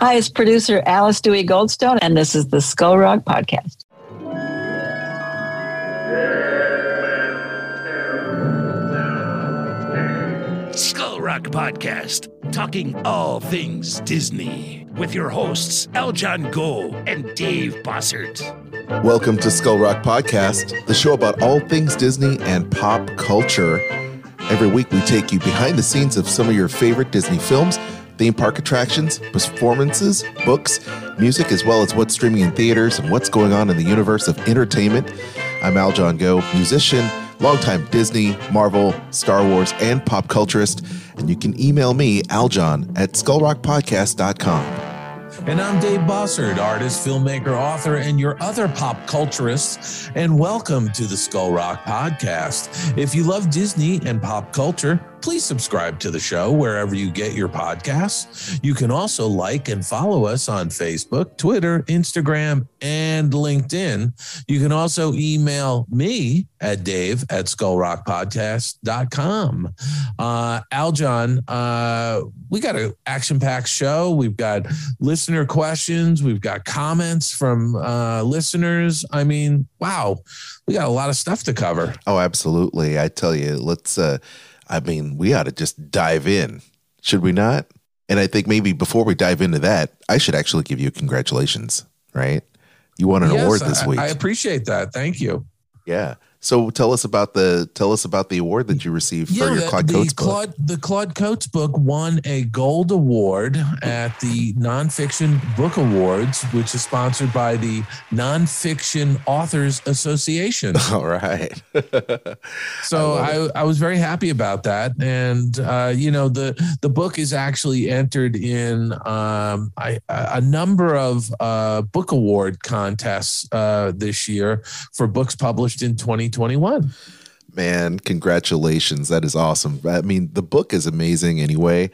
Hi, it's producer Alice Dewey Goldstone, and this is the Skull Rock Podcast. Skull Rock Podcast, talking all things Disney, with your hosts Aljon Go and Dave Bossert. Welcome to Skull Rock Podcast, the show about all things Disney and pop culture. Every week, we take you behind the scenes of some of your favorite Disney films theme park attractions, performances, books, music, as well as what's streaming in theaters and what's going on in the universe of entertainment. I'm Aljon Go, musician, longtime Disney, Marvel, Star Wars, and pop culturist. And you can email me, Aljon, at skullrockpodcast.com. And I'm Dave Bossert, artist, filmmaker, author, and your other pop culturist. And welcome to the Skull Rock Podcast. If you love Disney and pop culture, please subscribe to the show wherever you get your podcasts. You can also like and follow us on Facebook, Twitter, Instagram, and LinkedIn. You can also email me at dave at skullrockpodcast.com. Uh, Aljon, uh, we got an action packed show. We've got listener questions, we've got comments from uh, listeners. I mean, wow, we got a lot of stuff to cover. Oh, absolutely. I tell you, let's, uh, I mean, we ought to just dive in, should we not? And I think maybe before we dive into that, I should actually give you congratulations, right? You won an Yes, award this I- week. I appreciate that. Thank you. yeah. So tell us about the tell us about the award that you received for your Claude the Coates book. Claude, the Claude Coates book won a gold award at the Nonfiction Book Awards, which is sponsored by the Nonfiction Authors Association. All right. So I I, I, was very happy about that, and uh, you know the the book is actually entered in um, I, a number of uh, book award contests uh, this year for books published in 2021. Man, congratulations. That is awesome. I mean, the book is amazing anyway,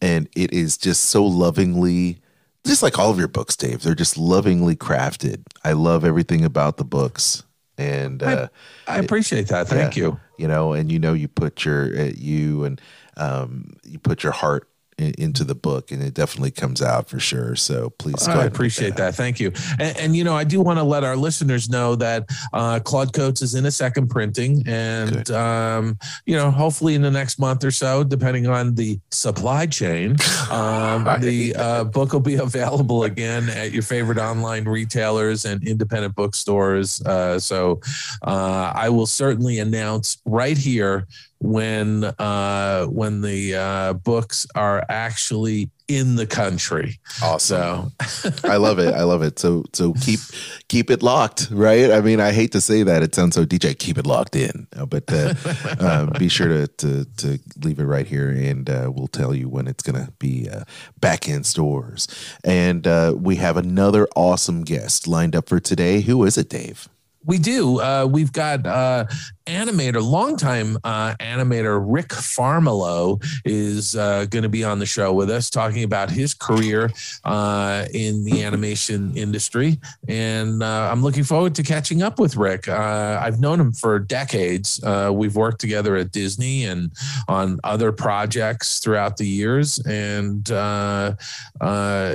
and it is just so lovingly just like all of your books, Dave. They're just lovingly crafted. I love everything about the books. And uh I appreciate that. Thank Yeah. you. you know and you know you put your uh, you and um you put your heart into the book and it definitely comes out for sure so please go I appreciate that. Thank you. And, and you know, I do want to let our listeners know that uh, Claude Coates is in a second printing, and um, you know, hopefully in the next month or so, depending on the supply chain, um, the uh, book will be available again at your favorite online retailers and independent bookstores. Uh, so uh, I will certainly announce right here when uh, when the uh, books are actually in the country. awesome. So. I love it. I love it. So so keep keep it locked right? I mean i hate to say that. It sounds so dj keep it locked in. But uh, uh, be sure to, to to leave it right here and uh, we'll tell you when it's gonna be uh, back in stores. And uh, we have another awesome guest lined up for today. Who is it dave We do. Uh, we've got uh, animator, longtime uh, animator Rick Farmiloe is uh, going to be on the show with us, talking about his career uh, in the animation industry. And uh, I'm looking forward to catching up with Rick. Uh, I've known him for decades. We've worked together at Disney and on other projects throughout the years. And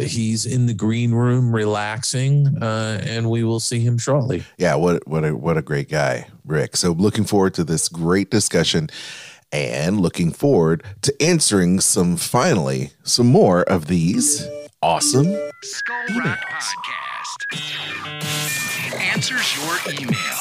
he's in the green room relaxing, and we will see him shortly. Yeah, what what a what a great guy, Rick. So looking forward to this great discussion and looking forward to answering some finally some more of these awesome Skull Rock Podcast answers your email.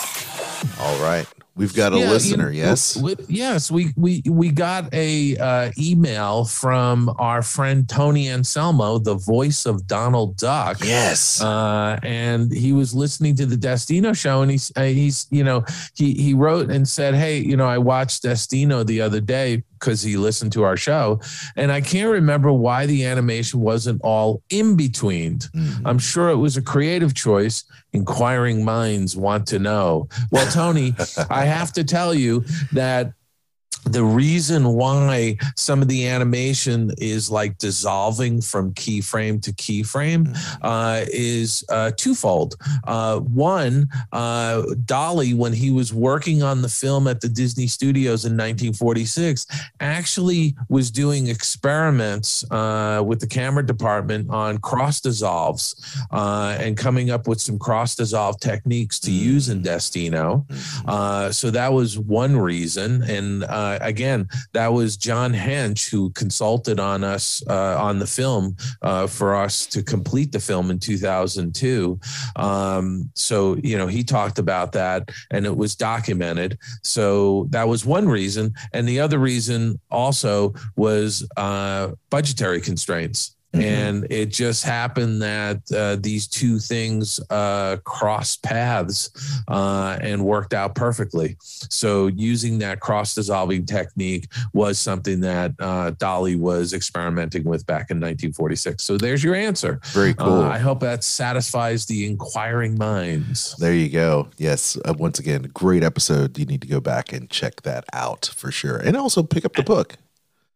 All right. We've got a Yeah, you listener, know, yes. w- yes, we we we got a uh, email from our friend Tony Anselmo, the voice of Donald Duck. Yes. Uh, and he was listening to the Destino show, and he's uh, he's you know he he wrote and said, hey, you know, I watched Destino the other day because he listened to our show, and I can't remember why the animation wasn't all in between. Mhm. I'm sure it was a creative choice. Inquiring minds want to know. Well, Tony, I have to tell you that the reason why some of the animation is like dissolving from keyframe to keyframe uh, is uh, twofold. Uh, one, uh, Dalí, when he was working on the film at the Disney Studios in 1946, actually was doing experiments uh, with the camera department on cross dissolves uh, and coming up with some cross dissolve techniques to use in Destino. so that was one reason. And again, that was John Hench who consulted on us uh, on the film uh, for us to complete the film in 2002. Um, so, you know, he talked about that and it was documented. So that was one reason. And the other reason also was uh, budgetary constraints. Mm-hmm. And it just happened that uh, these two things uh, crossed paths uh, and worked out perfectly. So, using that cross dissolving technique was something that uh, Dalí was experimenting with back in 1946. So, there's your answer. Very cool. Uh, I hope that satisfies the inquiring minds. There you go. Yes. Uh, once again, great episode. You need to go back and check that out for sure. And also pick up the book.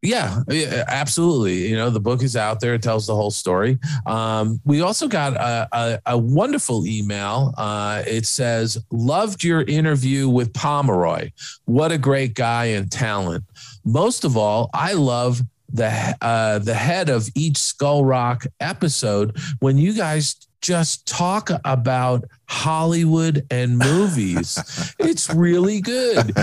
Yeah, yeah, absolutely. You know, the book is out there. It tells the whole story. Um, we also got a, a, a wonderful email. Uh, it says, Loved your interview with Pomeroy. What a great guy and talent. Most of all, I love the uh, the head of each Skull Rock episode when you guys just talk about Hollywood and movies. it's really good.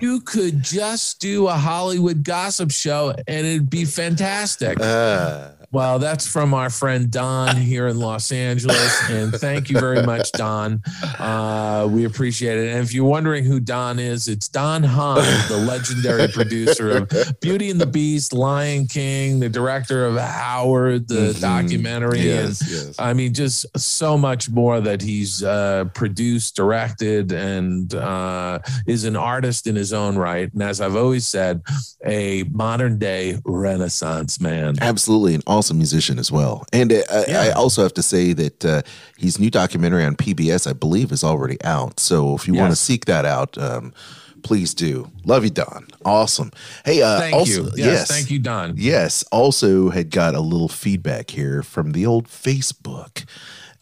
You could just do a Hollywood gossip show and it'd be fantastic. Uh, Well, that's from our friend Don here in Los Angeles. And thank you very much, Don. Uh, we appreciate it. And if you're wondering who Don is, it's Don Hahn, the legendary producer of Beauty and the Beast, Lion King, the director of Howard, the Mhm. documentary. yes, And yes. I mean, just so much more that he's uh, produced, directed, and uh, is an artist in his own right. And as I've always said, a modern day Renaissance man. Absolutely, an awesome musician as well. And uh, I, I also have to say that uh, his new documentary on PBS, I believe, is already out. So if you want to seek that out, um, please do. Love you, Don. Awesome. Hey, uh, Thank also, you. Yes, thank you, Don. Yes. Also, had got a little feedback here from the old Facebook.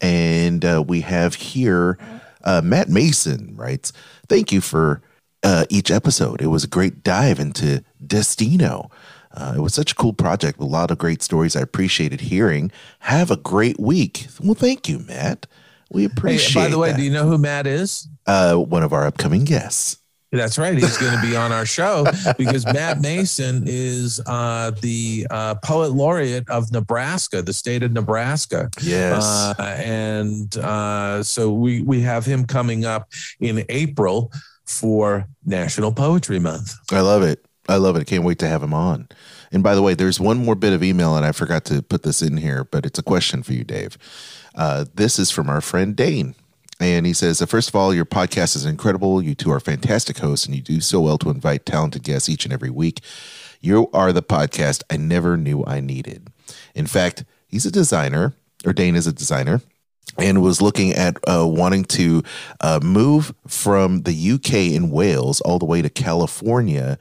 And uh, we have here uh, Matt Mason writes, Thank you for uh, each episode. It was a great dive into Destino. Uh, it was such a cool project with a lot of great stories I appreciated hearing. Have a great week. Well, thank you, Matt. We Hey, appreciate by the way, that. do you know who Matt is? uh, one of our upcoming guests. That's right. He's going to be on our show because Matt Mason is uh, the uh, poet laureate of Nebraska, the state of Nebraska. Yes. Uh, and uh, so we, we have him coming up in April for National Poetry Month. I love it. I love it. I can't wait to have him on. And by the way, there's one more bit of email, and I forgot to put this in here, but it's a question for you, Dave. Uh, this is from our friend Dane. And he says, First of all, your podcast is incredible. You two are fantastic hosts, and you do so well to invite talented guests each and every week. You are the podcast I never knew I needed. In fact, he's a designer, or Dane is a designer, and was looking at uh, wanting to uh, move from the UK in Wales all the way to California.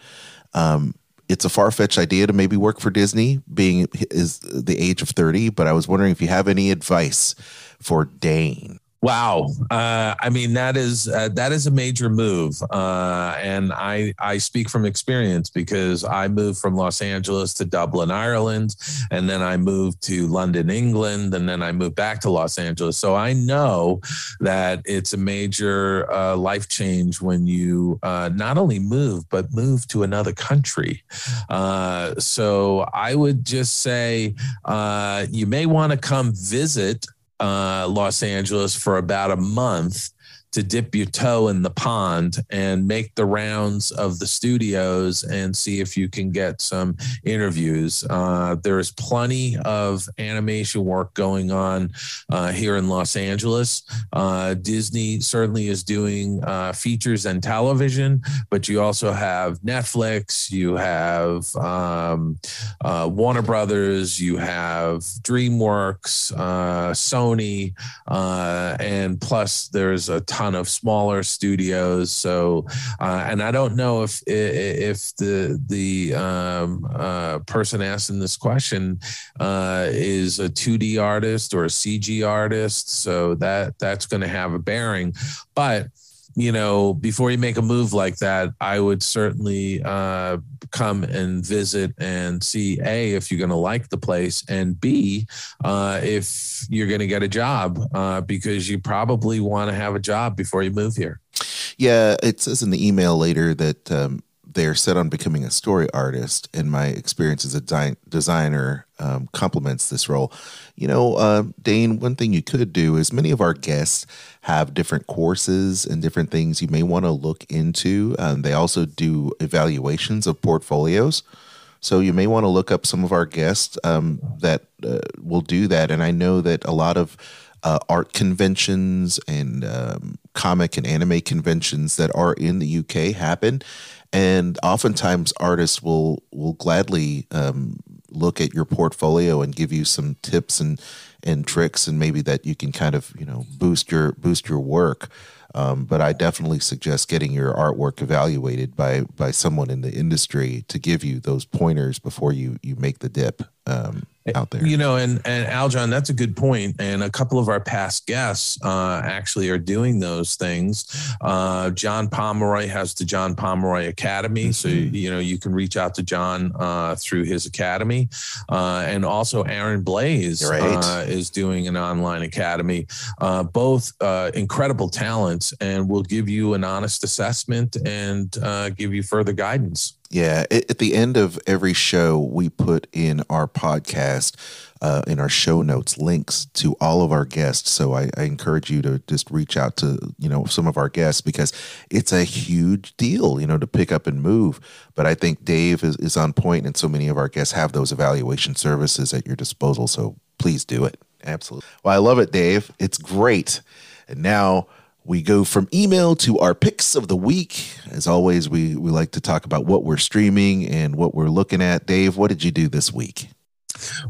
Um, it's a far fetched idea to maybe work for Disney, being is the age of thirty. But I was wondering if you have any advice for Dane. Wow, uh, I mean that is uh, that is a major move, uh, and I I speak from experience because I moved from Los Angeles to Dublin, Ireland, and then I moved to London, England, and then I moved back to Los Angeles. So I know that it's a major uh, life change when you uh, not only move but move to another country. Uh, so I would just say you may want to come visit uh, Los Angeles for about a month to dip your toe in the pond and make the rounds of the studios and see if you can get some interviews. Uh, there is plenty of animation work going on uh, here in Los Angeles. Uh, Disney certainly is doing uh, features and television, but you also have Netflix, you have um, uh, Warner Brothers, you have DreamWorks, uh, Sony, and plus there's a ton ton of smaller studios. So, uh, and I don't know if if the the um, uh, person asking this question uh, is a 2D artist or a CG artist. So that that's going to have a bearing, but you know, before you make a move like that, I would certainly uh, come and visit and see a if you're going to like the place, and b uh, if you're going to get a job uh, because you probably want to have a job before you move here. Yeah, it says in the email later that um, they're set on becoming a story artist, and my experience as a di- designer um, complements this role. You know, uh, Dane, one thing you could do is many of our guests have different courses and different things you may want to look into. Um, they also do evaluations of portfolios. So you may want to look up some of our guests um, that uh, will do that. And I know that a lot of uh, art conventions and um, comic and anime conventions that are in the UK happen and oftentimes artists will will gladly um, look at your portfolio and give you some tips and and tricks and maybe that you can kind of you know boost your boost your work um, but I definitely suggest getting your artwork evaluated by by someone in the industry to give you those pointers before you you make the dip. Um, out there. You know, and and Aljon, that's a good point. And a couple of our past guests uh, actually are doing those things. Uh, John Pomeroy has the John Pomeroy Academy, mm-hmm. so you know you can reach out to John uh, through his academy, uh, and also Aaron Blaise right. Uh, is doing an online academy. Uh, both incredible talents, and will give you an honest assessment and give you further guidance. Yeah, at the end of every show, we put in our podcast, uh, in our show notes, links to all of our guests. So I, I, encourage you to just reach out to you know some of our guests because it's a huge deal, you know, to pick up and move. But I think Dave is, is on point, and so many of our guests have those evaluation services at your disposal. So please do it. Absolutely. Well, I love it, Dave. It's great. And now we go from email to our picks of the week. As always, we, we like to talk about what we're streaming and what we're looking at. Dave, what did you do this week?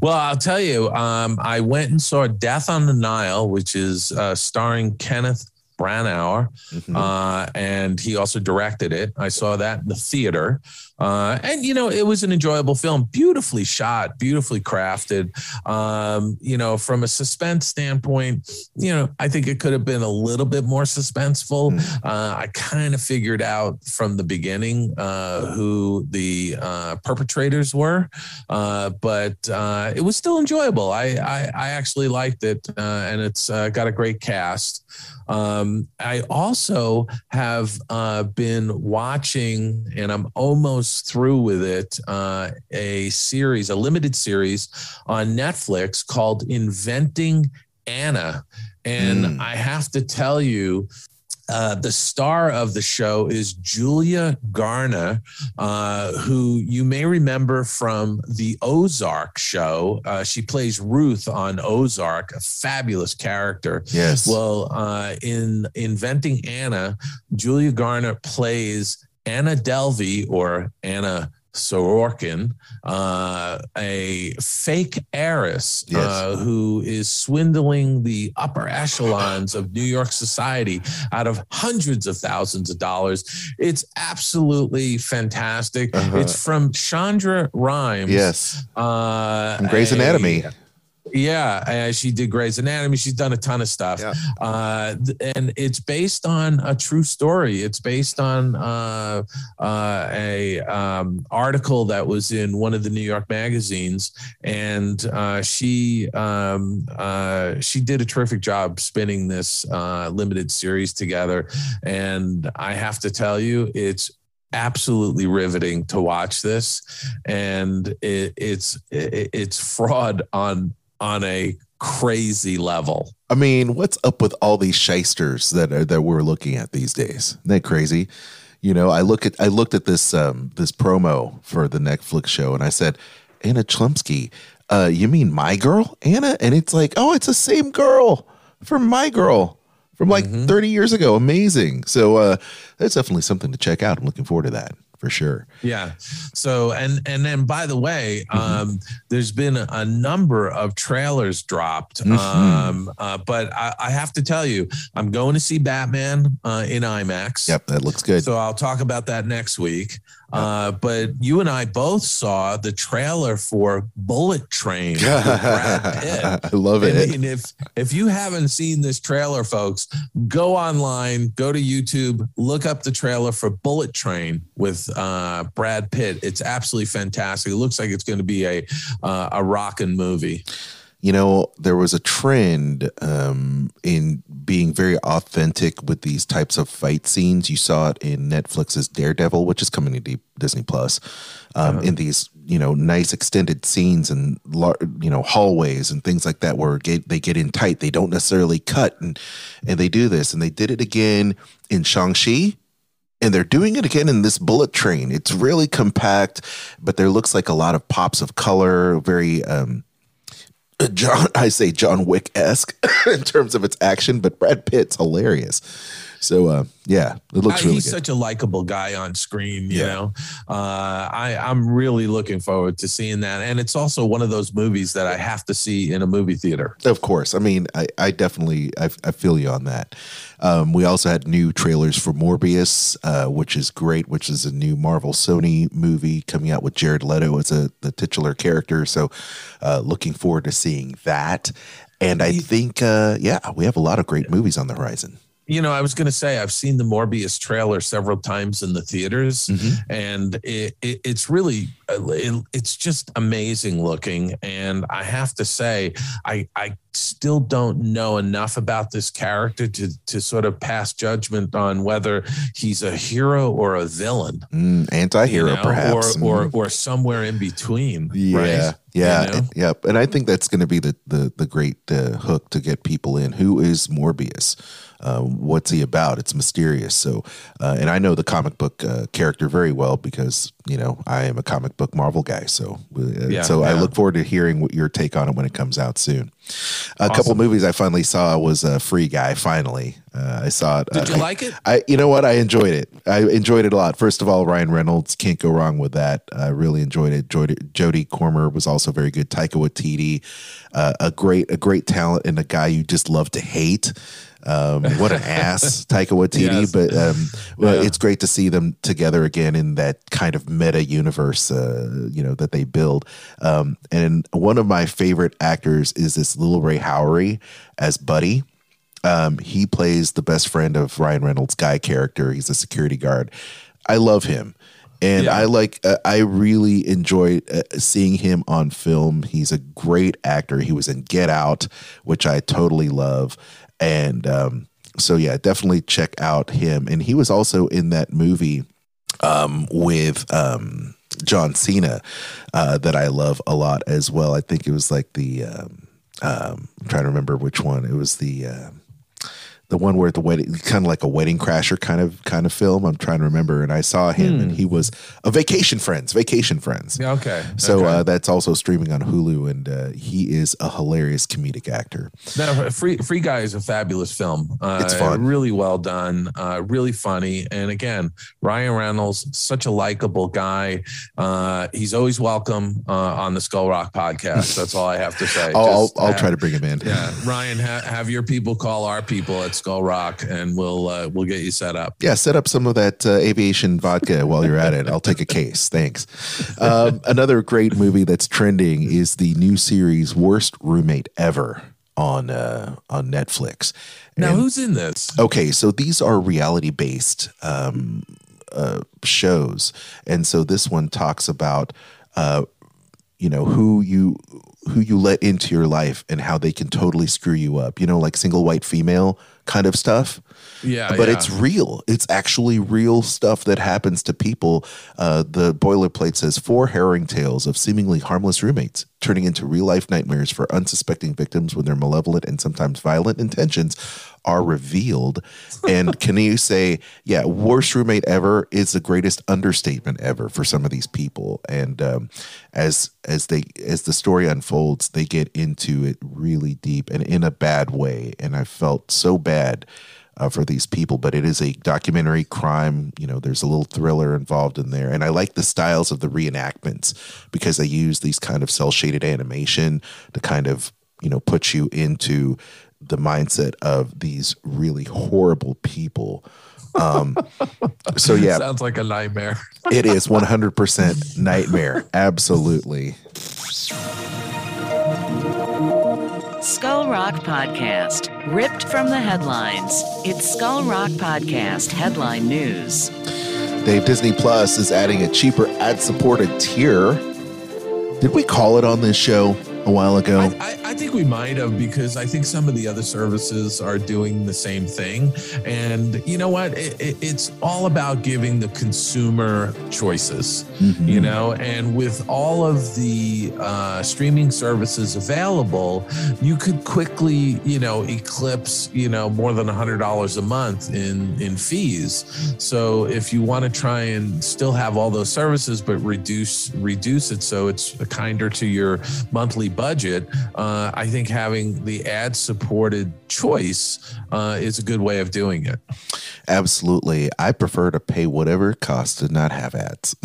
Well, I'll tell you, um, I went and saw Death on the Nile, which is uh, starring Kenneth Branagh, mm-hmm. uh, and he also directed it. I saw that in the theater. Uh, and you know, it was an enjoyable film, beautifully shot, beautifully crafted. Um, you know, from a suspense standpoint, you know, I think it could have been a little bit more suspenseful. Mm. Uh, I kind of figured out from the beginning uh, who the uh, perpetrators were, uh, but uh, it was still enjoyable. I I, I actually liked it, and it's got a great cast. Um, I also have been watching, and I'm almost through with it uh, a series, a limited series on Netflix called Inventing Anna. And mm. I have to tell you, uh, the star of the show is Julia Garner, uh, who you may remember from the Ozark show. Uh, she plays Ruth on Ozark, a fabulous character. Yes. Well, uh, in Inventing Anna, Julia Garner plays Anna Delvey or Anna Sorokin, uh, a fake heiress yes. uh, who is swindling the upper echelons of New York society out of hundreds of thousands of dollars. It's absolutely fantastic. Uh-huh. It's from Shonda Rhimes. Yes. Uh, from Grey's Anatomy. A, yeah, uh, she did Grey's Anatomy. She's done a ton of stuff, yeah. uh, and it's based on a true story. It's based on uh, uh, a um, article that was in one of the New York magazines, and uh, she um, uh, she did a terrific job spinning this limited series together. And I have to tell you, it's absolutely riveting to watch this and it, it's it, it's fraud on on a crazy level. I mean, what's up with all these shysters that are, that we're looking at these days? Isn't that crazy? You know, I look at I looked at this um, this promo for the Netflix show, and I said, Anna Chlumsky, uh, you mean my girl, Anna? And it's like, oh, it's the same girl from my girl from like mm-hmm. 30 years ago. Amazing. So uh, that's definitely something to check out. I'm looking forward to that for sure. Yeah. So and and then by the way, Mhm. um, there's been a, number of trailers dropped. Mhm. Um, uh, but I, I have to tell you, I'm going to see Batman uh, in IMAX. Yep, that looks good. So I'll talk about that next week. Uh, but you and I both saw the trailer for Bullet Train. with Brad Pitt. I love it. I mean, if if you haven't seen this trailer, folks, go online, go to YouTube, look up the trailer for Bullet Train with uh, Brad Pitt. It's absolutely fantastic. It looks like it's going to be a uh, a rockin' movie. You know, there was a trend um, in being very authentic with these types of fight scenes. You saw it in Netflix's Daredevil, which is coming to Disney Plus. Um, In these, you know, nice extended scenes and you know hallways and things like that, where get, they get in tight. They don't necessarily cut, and and they do this, and they did it again in Shang Chi and they're doing it again in this bullet train. It's really compact, but there looks like a lot of pops of color, very um John I say John Wick esque in terms of its action, but Brad Pitt's hilarious. So uh yeah, it looks Uh, really he's good. such a likable guy on screen, you Yeah. know. Uh, I I'm really looking forward to seeing that, and it's also one of those movies that I have to see in a movie theater. Of course. I mean, I, I definitely I, I feel you on that. Um, we also had new trailers for Morbius, uh, which is great, which is a new Marvel Sony movie coming out with Jared Leto as a the titular character. So uh, looking forward to seeing that. And I think uh, yeah, we have a lot of great movies on the horizon. You know, I was going to say I've seen the Morbius trailer several times in the theaters, Mm-hmm. and it, it, it's really uh, it, it's just amazing looking. And I have to say, I I still don't know enough about this character to to sort of pass judgment on whether he's a hero or a villain. Mm, anti-hero you know, perhaps. or, or Mm. or somewhere in between. Yeah, right? yeah, You know? and- yep. And I think that's going to be the the the great uh, hook to get people in. Who is Morbius? Um, what's he about? It's mysterious. So, uh, and I know the comic book uh, character very well because you know I am a comic book Marvel guy. So, uh, Yeah, so I look forward to hearing what your take on it when it comes out soon. A couple movies I finally saw was uh, Free Guy. Finally, uh, I saw it. Did you Uh, like it? I, you know what? I enjoyed it. I enjoyed it a lot. First of all, Ryan Reynolds can't go wrong with that. I really enjoyed it. Jodie, Jodie Comer was also very good. Taika Waititi, uh, a great, a great talent and a guy you just love to hate. Um, what an ass, Taika Waititi! Yes. But um, well, Yeah. it's great to see them together again in that kind of meta universe, uh, you know, that they build. Um, and one of my favorite actors is this Lil Rel Howery as Buddy. Um, he plays the best friend of Ryan Reynolds' guy character. He's a security guard. I love him. And Yeah. I like, uh, I really enjoy uh, seeing him on film. He's a great actor. He was in Get Out, which I totally love. And um, so, yeah, definitely check out him. And he was also in that movie um, with um, John Cena uh, that I love a lot as well. I think it was like the, um, um, I'm trying to remember which one. It was the, um the one where the wedding, kind of like a wedding crasher kind of kind of film. I'm trying to remember, and I saw him, and he was a Vacation Friends, Vacation Friends. Yeah, okay. So okay. uh, that's also streaming on Hulu, and uh, he is a hilarious comedic actor. No, Free Free Guy is a fabulous film. Uh, It's fun. really well done, uh, really funny, and again, Ryan Reynolds, such a likable guy. Uh, he's always welcome uh, on the Skull Rock podcast. That's all I have to say. I'll, I'll, I'll have- try to bring him in. Yeah, Ryan, ha- have your people call our people at Skull Rock, and we'll uh, we'll get you set up. Yeah, set up some of that uh, aviation vodka while you're at it. I'll take a case. Thanks. Um, another great movie that's trending is the new series "Worst Roommate Ever" on uh, on Netflix. Now, And- who's in this? Okay, so these are reality based um, uh, shows, and so this one talks about, uh, you know, who you who you let into your life and how they can totally screw you up. You know, like single white female kind of stuff Yeah, but yeah. it's real. It's actually real stuff that happens to people. Uh, the boilerplate says four harrowing tales of seemingly harmless roommates turning into real life nightmares for unsuspecting victims when their malevolent and sometimes violent intentions are revealed. And can you say, yeah, worst roommate ever is the greatest understatement ever for some of these people. And um, as as they as the story unfolds, they get into it really deep and in a bad way. And I felt so bad uh, for these people, but it is a documentary crime. You know, there's a little thriller involved in there. And I like the styles of the reenactments because they use these kind of cell shaded animation to kind of, you know, put you into the mindset of these really horrible people. Um, so yeah, sounds like a nightmare. it is 100% nightmare. Absolutely. Skull Rock Podcast, ripped from the headlines. It's Skull Rock Podcast headline news. Dave Disney Plus is adding a cheaper ad supported tier. Did we call it on this show a while ago? I, I, I think we might have because I think some of the other services are doing the same thing. And you know what? It, it, it's all about giving the consumer choices, Mhm. you know, and with all of the uh, streaming services available, you could quickly, you know, eclipse, you know, more than $100 a month in, in fees. So if you want to try and still have all those services, but reduce, reduce it so it's kinder to your monthly budget, uh, I think having the ad supported choice uh, is a good way of doing it. Absolutely. I prefer to pay whatever it costs to not have ads.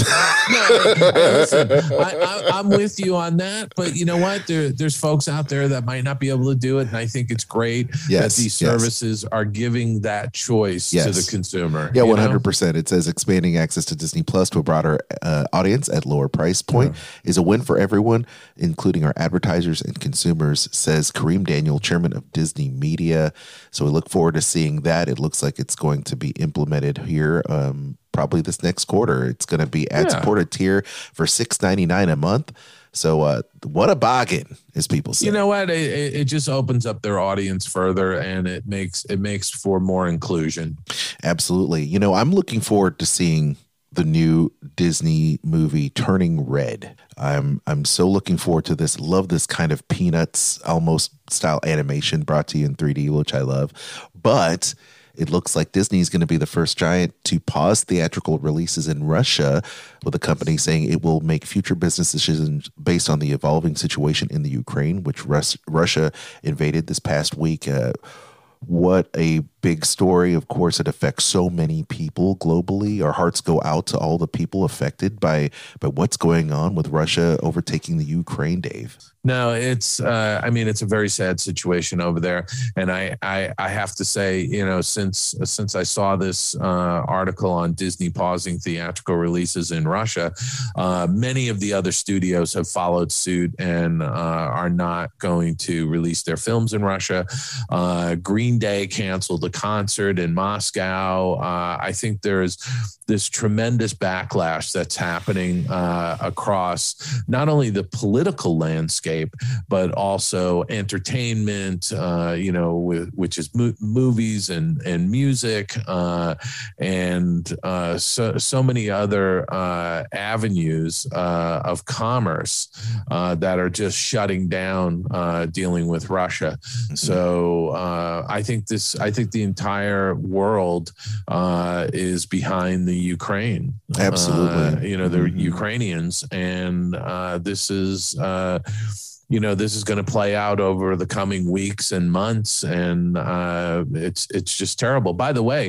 Listen, I, I'm with you on that, but you know what? There, there's folks out there that might not be able to do it, and I think it's great Yes, that these yes. services are giving that choice to the consumer. Yeah, you one know? hundred percent. It says expanding access to Disney Plus to a broader uh, audience at lower price point is a win for everyone, including our advertisers and consumers. Says Kareem Daniel, chairman of Disney Media. So we look forward to seeing that. It looks like it's going to be implemented here. Um, probably this next quarter. It's going to be ad supported tier for six ninety nine a month. So uh, what a bargain, as people say. You know what? It it just opens up their audience further, and it makes it makes for more inclusion. Absolutely. You know, I'm looking forward to seeing the new Disney movie Turning Red. I'm I'm so looking forward to this. Love this kind of peanuts almost style animation brought to you in 3D, which I love. But it looks like Disney is going to be the first giant to pause theatrical releases in Russia, with the company saying it will make future business decisions based on the evolving situation in the Ukraine, which Rus- Russia invaded this past week. Uh, what a big story. Of course, it affects so many people globally. Our hearts go out to all the people affected by by what's going on with Russia overtaking the Ukraine, Dave. No, it's uh, I mean it's a very sad situation over there, and I I, I have to say you know since since I saw this uh, article on Disney pausing theatrical releases in Russia, uh, many of the other studios have followed suit and uh, are not going to release their films in Russia. Uh, Green Day canceled a concert in Moscow. Uh, I think there's this tremendous backlash that's happening uh, across not only the political landscape but also entertainment. Uh, you know, with, which is mo- movies and and music uh, and uh, so so many other uh, avenues uh, of commerce uh, that are just shutting down uh, dealing with Russia. So uh, I think this. I think the entire world uh, is behind the Ukraine. Absolutely. Uh, you know, the Mhm. Ukrainians, and uh, this is. Uh, you know this is going to play out over the coming weeks and months and uh, it's it's just terrible by the way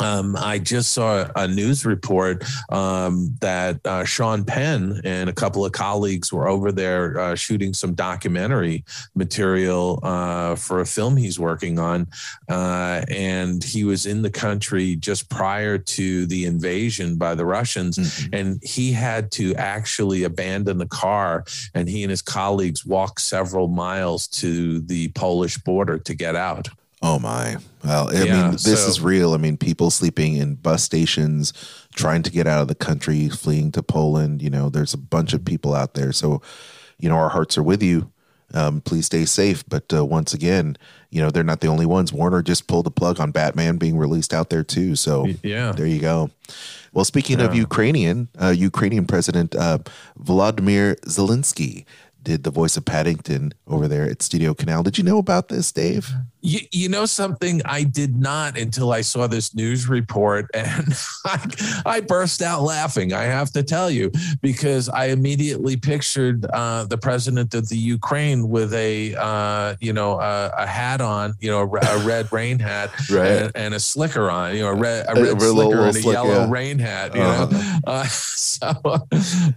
um, I just saw a news report um, that uh, Sean Penn and a couple of colleagues were over there uh, shooting some documentary material uh, for a film he's working on. Uh, and he was in the country just prior to the invasion by the Russians. Mhm. And he had to actually abandon the car and he and his colleagues walked several miles to the Polish border to get out. Oh my! Well, I Yeah, mean, this so- is real. I mean, people sleeping in bus stations, trying to get out of the country, fleeing to Poland. You know, there's a bunch of people out there. So, you know, our hearts are with you. Um, please stay safe. But uh, once again, you know, they're not the only ones. Warner just pulled the plug on Batman being released out there too. So Yeah. there you go. Well, speaking of Ukrainian, uh, Ukrainian President uh, Volodymyr Zelensky did the voice of Paddington over there at Studio Canal. Did you know about this, Dave? You, you know something I did not until I saw this news report and I, I burst out laughing. I have to tell you because I immediately pictured uh, the president of the Ukraine with a uh, you know a, a, hat on, you know a, a red rain hat right. and, and, a slicker on, you know a red, a red a, slicker and a slick, yellow yeah. rain hat. You uh-huh. know, uh, so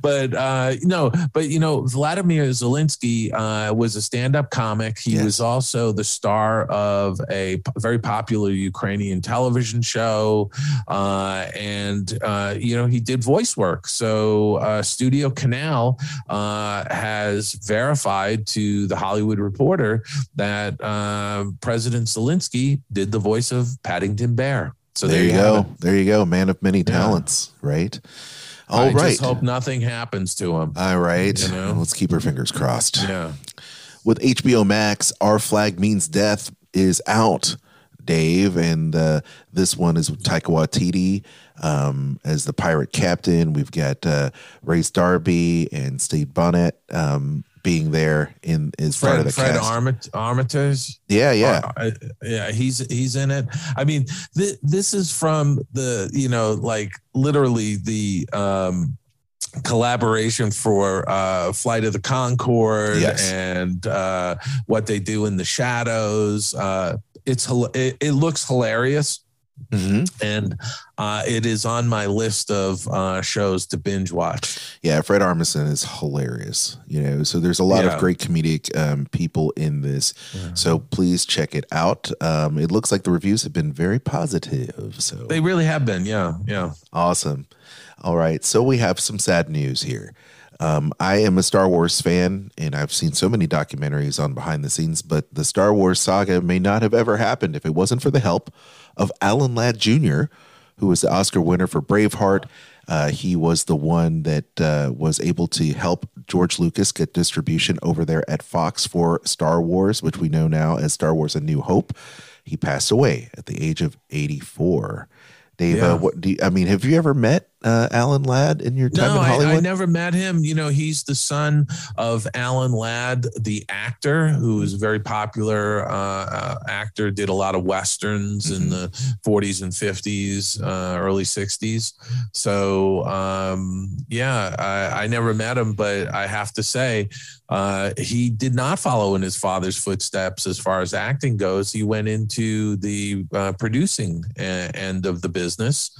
but uh, no, but you know Vladimir Zelensky uh, was a stand-up comic. He was also the star of a very popular Ukrainian television show. Uh, and, uh, you know, he did voice work. So uh, Studio Canal uh, has verified to the Hollywood Reporter that uh, President Zelensky did the voice of Paddington Bear. So there, there you go. There you go. Man of many talents, yeah. right? All I right. just hope nothing happens to him. All right. You know? Let's keep our fingers crossed. Yeah. With HBO Max, Our Flag Means Death is out, Dave, and uh, this one is with Taika Waititi um, as the pirate captain. We've got uh, Rhys Darby and Stede Bonnet um, being there in as Fred, part of the Fred cast. Armit- Armitage. Yeah, yeah, uh, yeah. He's he's in it. I mean, th- this is from the you know like literally the um, collaboration for uh, Flight of the Conchord yes. and uh, what they do in the shadows. Uh, it's it, it looks hilarious. Mm-hmm. And uh, it is on my list of uh, shows to binge watch. Yeah, Fred Armisen is hilarious. You know, so there's a lot yeah. of great comedic um, people in this. Yeah. So please check it out. Um, it looks like the reviews have been very positive. So they really have been. Yeah, yeah. Awesome. All right. So we have some sad news here. Um, I am a Star Wars fan, and I've seen so many documentaries on behind the scenes, but the Star Wars saga may not have ever happened if it wasn't for the help of Alan Ladd Jr., who was the Oscar winner for Braveheart. Uh, he was the one that uh, was able to help George Lucas get distribution over there at Fox for Star Wars, which we know now as Star Wars A New Hope. He passed away at the age of 84. Dave, yeah. uh, what do you, I mean? Have you ever met uh, Alan Ladd in your time no, in Hollywood? I, I, never met him. You know, he's the son of Alan Ladd, the actor, who is a very popular uh, uh, actor. Did a lot of westerns mm-hmm. in the 40s and 50s, uh, early 60s. So, um, yeah, I, I, never met him, but I have to say, uh, he did not follow in his father's footsteps as far as acting goes. He went into the uh, producing end of the business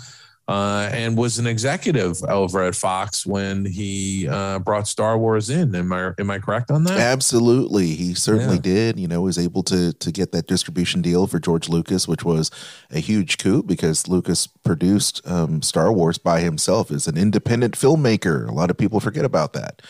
uh, and was an executive over at Fox when he uh, brought Star Wars in. Am I am I correct on that? Absolutely, he certainly yeah. did. You know, was able to to get that distribution deal for George Lucas, which was a huge coup because Lucas produced um, Star Wars by himself as an independent filmmaker. A lot of people forget about that.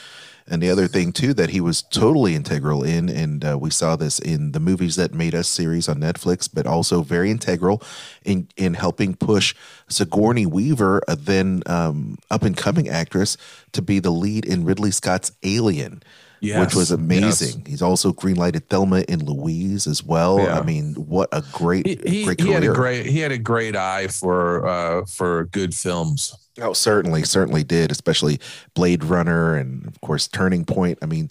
And the other thing too that he was totally integral in, and uh, we saw this in the movies that made us series on Netflix, but also very integral in in helping push Sigourney Weaver, a then um, up and coming actress, to be the lead in Ridley Scott's Alien. Yes, which was amazing. Yes. He's also greenlighted Thelma and Louise as well. Yeah. I mean, what a great, he, he, great he had a great he had a great eye for uh, for good films. Oh, certainly, certainly did, especially Blade Runner and of course Turning Point. I mean,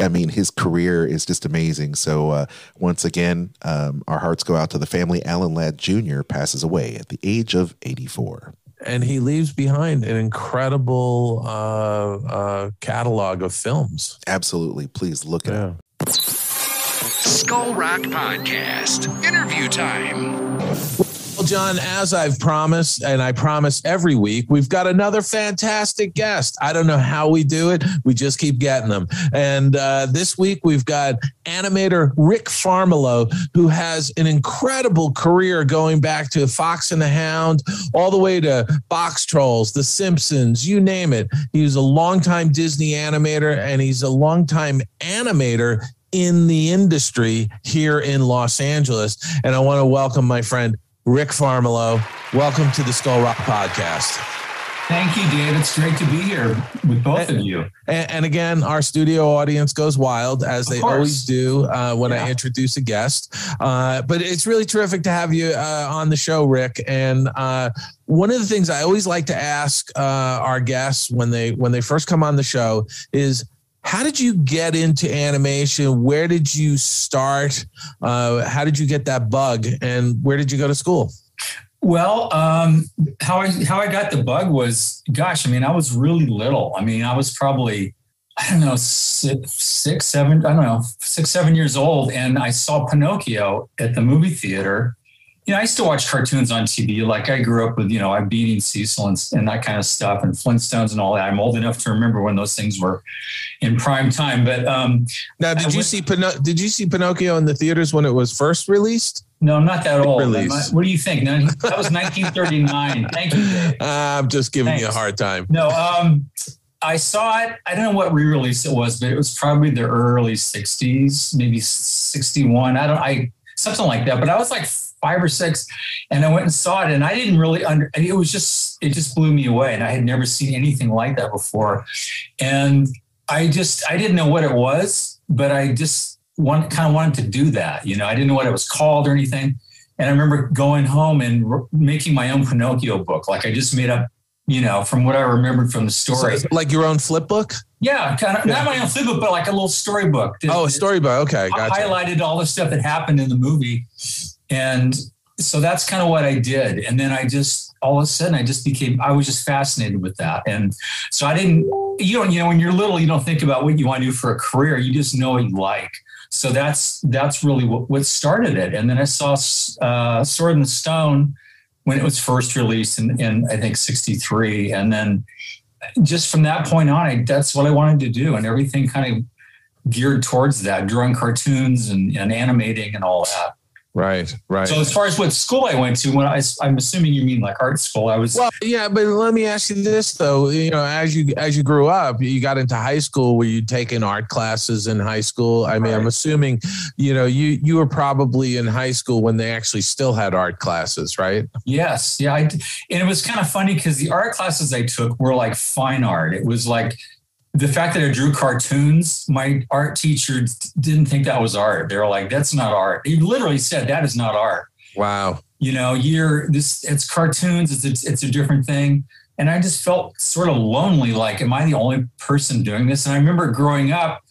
I mean his career is just amazing. So uh, once again, um, our hearts go out to the family. Alan Ladd Jr. passes away at the age of 84 and he leaves behind an incredible uh, uh, catalog of films. Absolutely, please look it yeah. up. Skull Rock Podcast interview time. Well, John, as I've promised, and I promise every week, we've got another fantastic guest. I don't know how we do it. We just keep getting them. And uh, this week, we've got animator Rick Farmiloe, who has an incredible career going back to Fox and the Hound, all the way to Boxtrolls, The Simpsons, you name it. He was a longtime Disney animator, and he's a longtime animator in the industry here in Los Angeles. And I want to welcome my friend Rick Farmiloe. Welcome to the Skull Rock Podcast. Thank you, Dave. It's great to be here with both and, of you. And, and, again, our studio audience goes wild as they always do uh, when yeah. I introduce a guest. Uh, but it's really terrific to have you uh, on the show, Rick. And uh, one of the things I always like to ask uh, our guests when they when they first come on the show is how did you get into animation? Where did you start? Uh, how did you get that bug? And where did you go to school? Well, um, how I how I got the bug was, gosh, I mean, I was really little. I mean, I was probably, I don't know, six, six, seven, I don't know, six, seven years old, and I saw Pinocchio at the movie theater. You know, I used to watch cartoons on TV. Like I grew up with, you know, Beany and Cecil and, and that kind of stuff, and Flintstones and all that. I'm old enough to remember when those things were in prime time. But um, now, did you see Pino- Did you see Pinocchio in the theaters when it was first released? No, I'm not that old. Release. What do you think? No, that was 1939. Thank you. Dave. I'm just giving you a hard time. No, um, I saw it. I don't know what re-release it was, but it was probably the early 60s, maybe 61. I don't, I something like that. But I was like five or six, and I went and saw it, and I didn't really under. It was just, it just blew me away, and I had never seen anything like that before, and I just, I didn't know what it was, but I just want, kind of wanted to do that. You know, I didn't know what it was called or anything. And I remember going home and r- making my own Pinocchio book. Like I just made up, you know, from what I remembered from the story. it like your own flip book? Yeah, kind of not my own flip book, but like a little storybook. that- Oh, a storybook. Okay, gotcha. Highlighted all the stuff that happened in the movie, and so that's kind of what I did. And then I just all of a sudden I just became I was just fascinated with that, and so I didn't. You don't, you know, when you're little, you don't think about what you want to do for a career. You just know what you like. So that's that's really what, what started it. And then I saw uh, Sword in the Stone when it was first released in, in I think '63, and then just from that point on, I, that's what I wanted to do, and everything kind of geared towards that, drawing cartoons and, and animating and all that. Right, right. So as far as what school I went to, when I, I'm assuming you mean like art school, I was. Well, yeah, but let me ask you this though. You know, as you as you grew up, you got into high school. Were you taking art classes in high school? I mean, I'm assuming, you know, you you were probably in high school when they actually still had art classes, right? Yes, yeah, I and it was kind of funny because the art classes I took were like fine art. It was like the fact that I drew cartoons. My art teacher didn't think that was art. They were like, "That's not art." He literally said, "That is not art." Wow. You know, you're this. It's cartoons. It's it's, it's a different thing. And I just felt sort of lonely. Like, am I the only person doing this? And I remember growing up.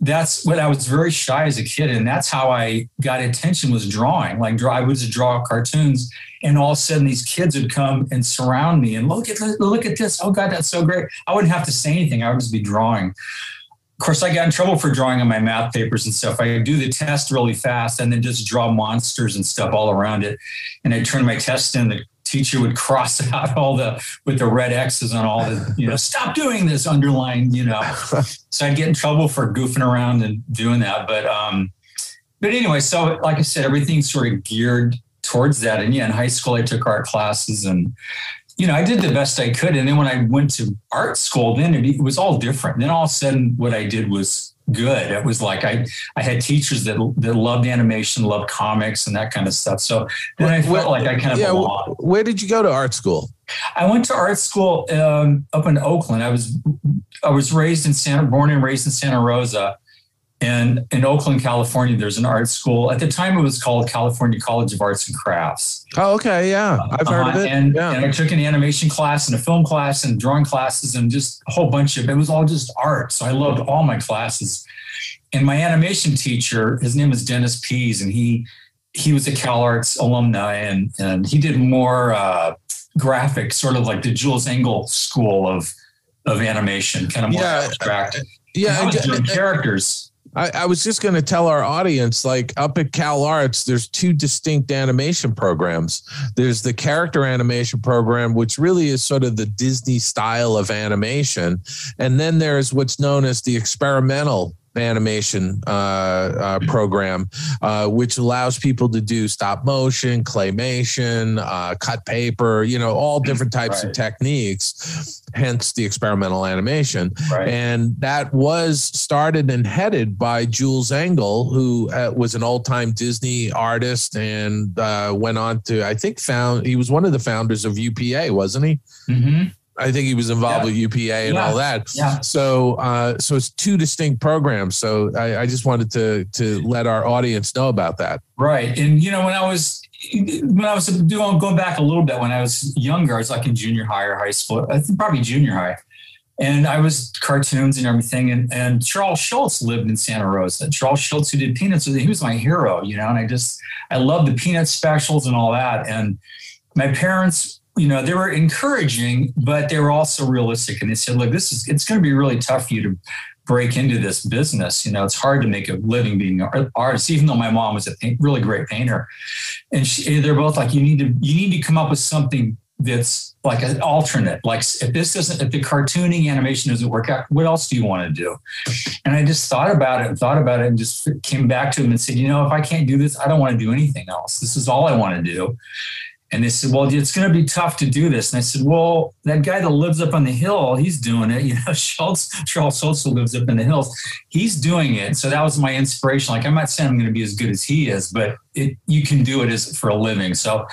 That's what I was very shy as a kid, and that's how I got attention was drawing. Like, draw, I would just draw cartoons, and all of a sudden these kids would come and surround me and look at this, look at this. Oh God, that's so great. I wouldn't have to say anything. I would just be drawing. Of course, I got in trouble for drawing on my math papers and stuff. I do the test really fast and then just draw monsters and stuff all around it. And I turn my test in. The teacher would cross out all the with the red X's on all the, you know, stop doing this underlined, you know. so I'd get in trouble for goofing around and doing that. But um, but anyway, so like I said, everything's sort of geared towards that. And yeah, in high school, I took art classes and, you know, I did the best I could. And then when I went to art school, then it, was all different. Then all of a sudden, what I did was good. It was like I, I had teachers that, that loved animation, loved comics and that kind of stuff. So then I felt like I kind of yeah. belonged. Where did you go to art school? I went to art school um, up in Oakland. I was I was raised in Santa, born and raised in Santa Rosa, and in Oakland, California. There's an art school. At the time, it was called California College of Arts and Crafts. Oh, okay, yeah, I've heard of Uh-huh. it. And, yeah. and I took an animation class and a film class and drawing classes and just a whole bunch of it was all just art. So I loved all my classes. And my animation teacher, his name was Dennis Pease, and he he was a Cal Arts alumni and and he did more uh, graphic, sort of like the Jules Engel school of of animation, kind of more Yeah. abstract. yeah, I was I- doing characters. I, I was just going to tell our audience like up at Cal Arts, there's two distinct animation programs. There's the character animation program, which really is sort of the Disney style of animation. And then there's what's known as the experimental animation uh, uh, program, uh, which allows people to do stop motion, claymation, uh, cut paper, you know, all different types of techniques, hence the experimental animation. Right. And that was started and headed by Jules Engel, who uh, was an old time Disney artist and uh, went on to, I think, found he was one of the founders of UPA, wasn't he? hmm I think he was involved with UPA and Yeah. all that. Yeah. So, uh, so it's two distinct programs. So I, I just wanted to to let our audience know about that. Right. And you know, when I was when I was doing going back a little bit when I was younger, I was like in junior high or high school, I think probably junior high. and I was cartoons and everything. And, and Charles Schulz lived in Santa Rosa. Charles Schulz, who did Peanuts, he was my hero, you know. And I just, I love the Peanut specials and all that. And my parents, you know, they were encouraging, but they were also realistic. And they said, look, this is, it's going to be really tough for you to break into this business. You know, it's hard to make a living being an artist, even though my mom was a really great painter. And she, they're both like, you need to, you need to come up with something that's like an alternate. Like if this doesn't, if the cartooning animation doesn't work out, what else do you want to do? And I just thought about it and thought about it and just came back to him and said, you know, if I can't do this, I don't want to do anything else. This is all I want to do. And they said, well, it's going to be tough to do this. And I said, well, that guy that lives up on the hill, he's doing it. You know, Schulz, Charles Schulz lives up in the hills. He's doing it. So that was my inspiration. Like, I'm not saying I'm going to be as good as he is, but it, you can do it as for a living. So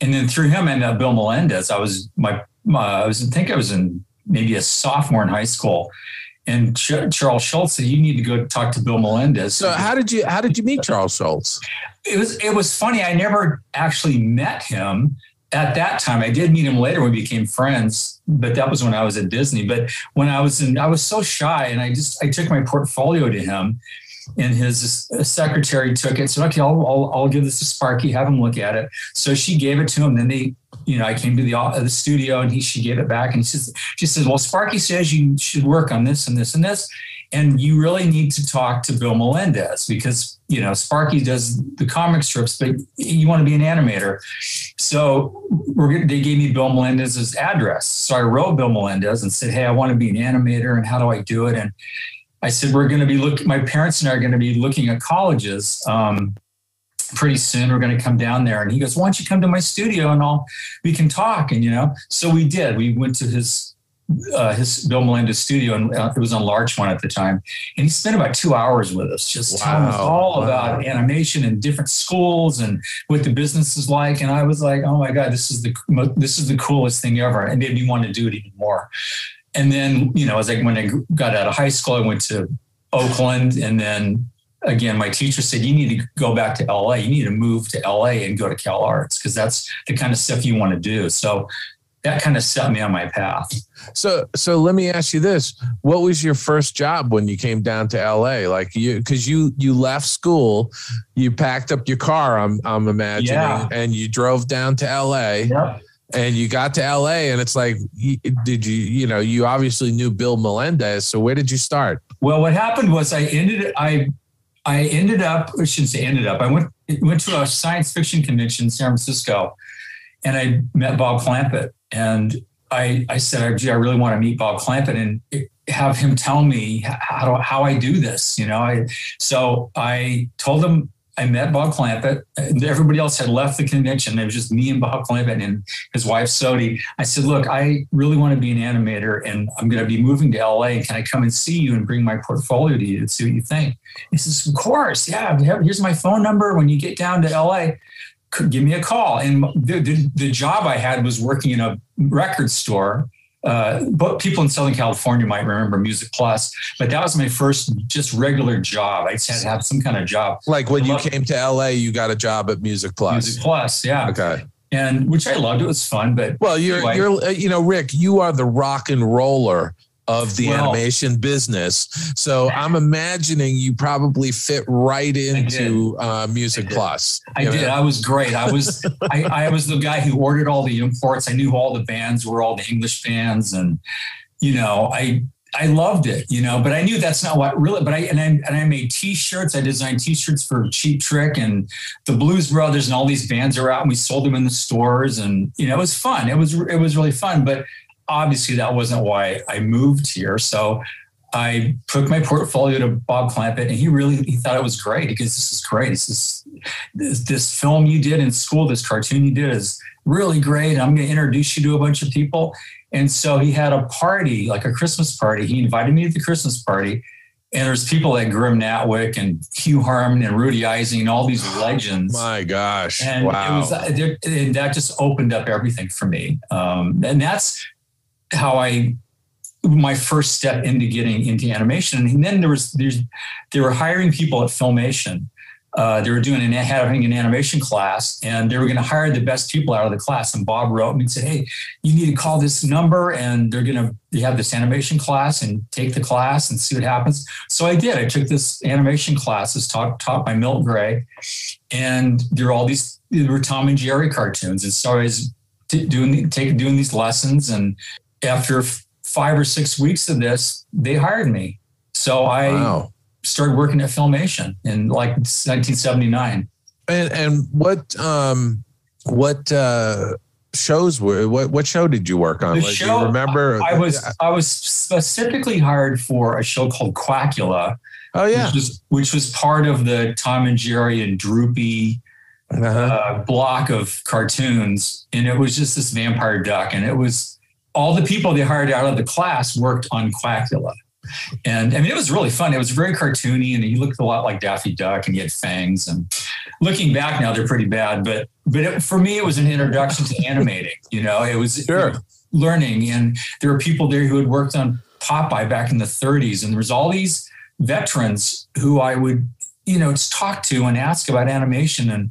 and then through him and uh, Bill Melendez, I was my, my I was I think I was in maybe a sophomore in high school, and Ch- Charles Schulz said you need to go talk to Bill Melendez. So how did you how did you meet Charles Schulz? It was it was funny. I never actually met him at that time. I did meet him later when we became friends, but that was when I was at Disney. But when I was in, I was so shy, and I just I took my portfolio to him and his secretary took it. So okay, I'll, I'll, I'll give this to Sparky, have him look at it. So she gave it to him. Then they, you know, I came to the uh, the studio and he she gave it back and she says she says, well, Sparky says you should work on this and this and this, and you really need to talk to Bill Melendez because you know Sparky does the comic strips, but you want to be an animator. So they gave me Bill Melendez's address. So I wrote Bill Melendez and said, hey, I want to be an animator and how do I do it and I said, we're going to be looking, my parents and I are going to be looking at colleges um, pretty soon. We're going to come down there. And he goes, why don't you come to my studio and all, we can talk. And, you know, so we did, we went to his, uh, his Bill Melendez studio and uh, it was on Larchmont at the time. And he spent about two hours with us, just wow. telling us all wow. about animation and different schools and what the business is like. And I was like, oh my God, this is the, this is the coolest thing ever. And made me want to do it even more and then you know as I when I got out of high school, I went to Oakland, and then again, my teacher said you need to go back to LA. You need to move to LA and go to Cal Arts because that's the kind of stuff you want to do. So that kind of set me on my path. So, so let me ask you this: What was your first job when you came down to LA? Like you, because you you left school, you packed up your car. I'm I'm imagining, yeah. and you drove down to LA. Yep and you got to LA and it's like did you you know you obviously knew Bill Melendez so where did you start well what happened was I ended I I ended up I shouldn't say ended up I went went to a science fiction convention in San Francisco and I met Bob Clampett. And I I said gee I really want to meet Bob Clampett and have him tell me how how I do this you know? I so I told him I met Bob Clampett. And everybody else had left the convention. It was just me and Bob Clampett and his wife Sody. I said, "Look, I really want to be an animator, and I'm going to be moving to LA. Can I come and see you and bring my portfolio to you and see what you think?" He says, "Of course, yeah. Here's my phone number. When you get down to LA, give me a call." And the, the, the job I had was working in a record store uh, but people in Southern California might remember Music Plus, but that was my first just regular job. I had to have some kind of job. Like when you came to LA, you got a job at Music Plus. Music Plus, yeah. Okay. And which I loved. It was fun, but well, you're anyway. you're uh, you know Rick, you are the rock and roller of the well, animation business. So I'm imagining you probably fit right into uh, Music Plus. I did. I was great. I was I, I was the guy who ordered all the imports. I knew all the bands were all the English bands, and you know I I loved it, you know, but I knew that's not what really, but I, and I, and I made t-shirts. I designed t-shirts for Cheap Trick and the Blues Brothers and all these bands are out and we sold them in the stores and, you know, it was fun. It was, it was really fun, but obviously that wasn't why I moved here. So I took my portfolio to Bob Clampett, and he really he thought it was great because this is great. This is this, this film you did in school, this cartoon you did is really great. I'm going to introduce you to a bunch of people. And so he had a party, like a Christmas party. He invited me to the Christmas party. And there's people like Grim Natwick and Hugh Harman and Rudy Ising and all these legends. My gosh. And wow. it was and that just opened up everything for me. Um, and that's how I my first step into getting into animation. And then there was there's they were hiring people at Filmation uh, they were doing an having an animation class, and they were going to hire the best people out of the class. And Bob wrote me and said, "Hey, you need to call this number, and they're going to they have this animation class, and take the class and see what happens." So I did. I took this animation class, it's taught taught by Milt Gray, and there were all these there were Tom and Jerry cartoons, and so I was t- doing taking doing these lessons, and after five or six weeks of this, they hired me. So I. Wow. Started working at Filmation in like 1979. And and what um what uh shows were what what show did you work on? The Like, do show- you remember? I was I was specifically hired for a show called Quackula, Oh yeah. which was which was part of the Tom and Jerry and Droopy Uh-huh. uh, block of cartoons, and it was just this vampire duck, and it was all the people they hired out of the class worked on Quackula. And I mean, it was really fun. It was very cartoony, and he looked a lot like Daffy Duck, and he had fangs. And looking back now, they're pretty bad. But but it, for me, it was an introduction to animating. You know, it was Sure. learning, and there were people there who had worked on Popeye back in the 30s, and there was all these veterans who I would you know just talk to and ask about animation and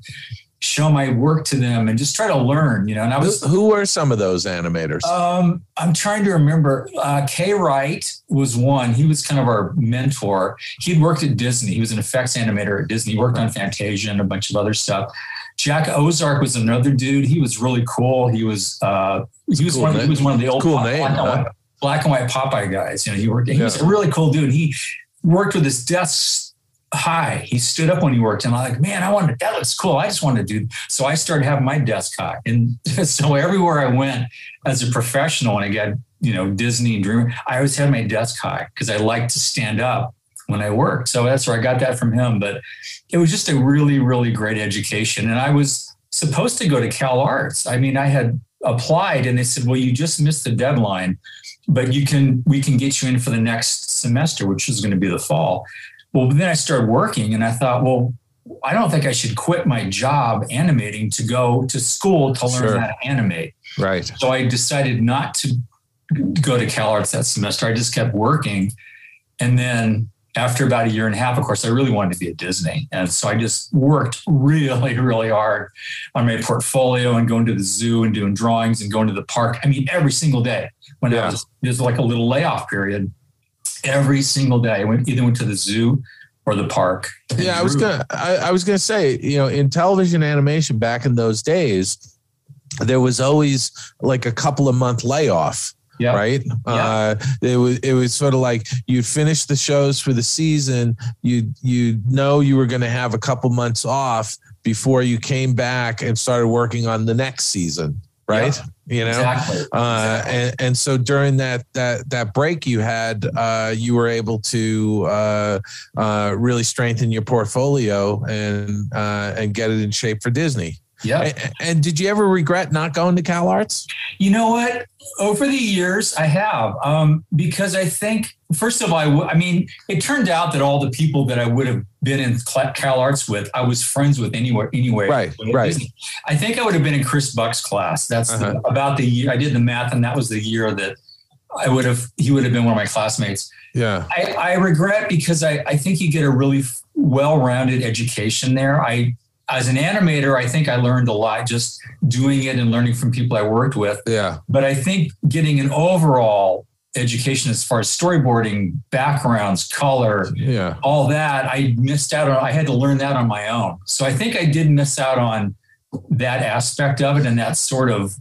show my work to them and just try to learn. You know, and I was who were some of those animators? um, I'm trying to remember. Uh, Kay Wright was one. He was kind of our mentor. He'd worked at Disney. He was an effects animator at Disney. He worked on Fantasia and a bunch of other stuff. Jack Ozark was another dude. He was really cool. He was uh, he was Cool one. He was one of the old Cool Pop- name, black, and white, black and white Popeye guys. You know, he worked. He was a really cool dude. He worked with his desk high. He stood up when he worked, and I'm like, man, I wanted that looks cool. I just wanted to do. So I started having my desk high, and so everywhere I went as a professional, and I got you know Disney and Dream, I always had my desk high because I liked to stand up when I worked. So that's where I got that from him. But it was just a really, really great education, and I was supposed to go to Cal Arts. I mean, I had applied, and they said, well, you just missed the deadline. But you can, we can get you in for the next semester, which is going to be the fall. Well, then I started working and I thought, well, I don't think I should quit my job animating to go to school to learn Sure. how to animate. right. So I decided not to go to Cal Arts that semester. I just kept working. And then after about a year and a half, of course, I really wanted to be at Disney. And so I just worked really, really hard on my portfolio and going to the zoo and doing drawings and going to the park. I mean, every single day when Yeah. I was, there's like a little layoff period. Every single day, I went either went to the zoo or the park. Yeah, I was gonna I, I was gonna say, you know, in television animation back in those days, there was always like a couple of month layoff. Yeah. Right. Uh, it was it was sort of like you'd finish the shows for the season. You you know you were going to have a couple months off before you came back and started working on the next season. Right. You know. Exactly. Uh, Exactly. and, and so during that that that break you had, uh, you were able to uh, uh, really strengthen your portfolio and uh, and get it in shape for Disney. Yeah. And, and did you ever regret not going to Cal Arts? You know what? Over the years, I have um, because I think, first of all, I, w- I mean, it turned out that all the people that I would have been in Cal Arts with, I was friends with anywhere, anywhere. Right, right. I think I would have been in Chris Buck's class. That's Uh-huh. about the year I did the math, and that was the year that I would have. He would have been one of my classmates. Yeah. I, I regret because I, I think you get a really well-rounded education there. I, as an animator, I think I learned a lot just doing it and learning from people I worked with Yeah. but I think getting an overall education as far as storyboarding, backgrounds, color, Yeah. all that, I missed out on. I had to learn that on my own. So I think I did miss out on that aspect of it and that sort of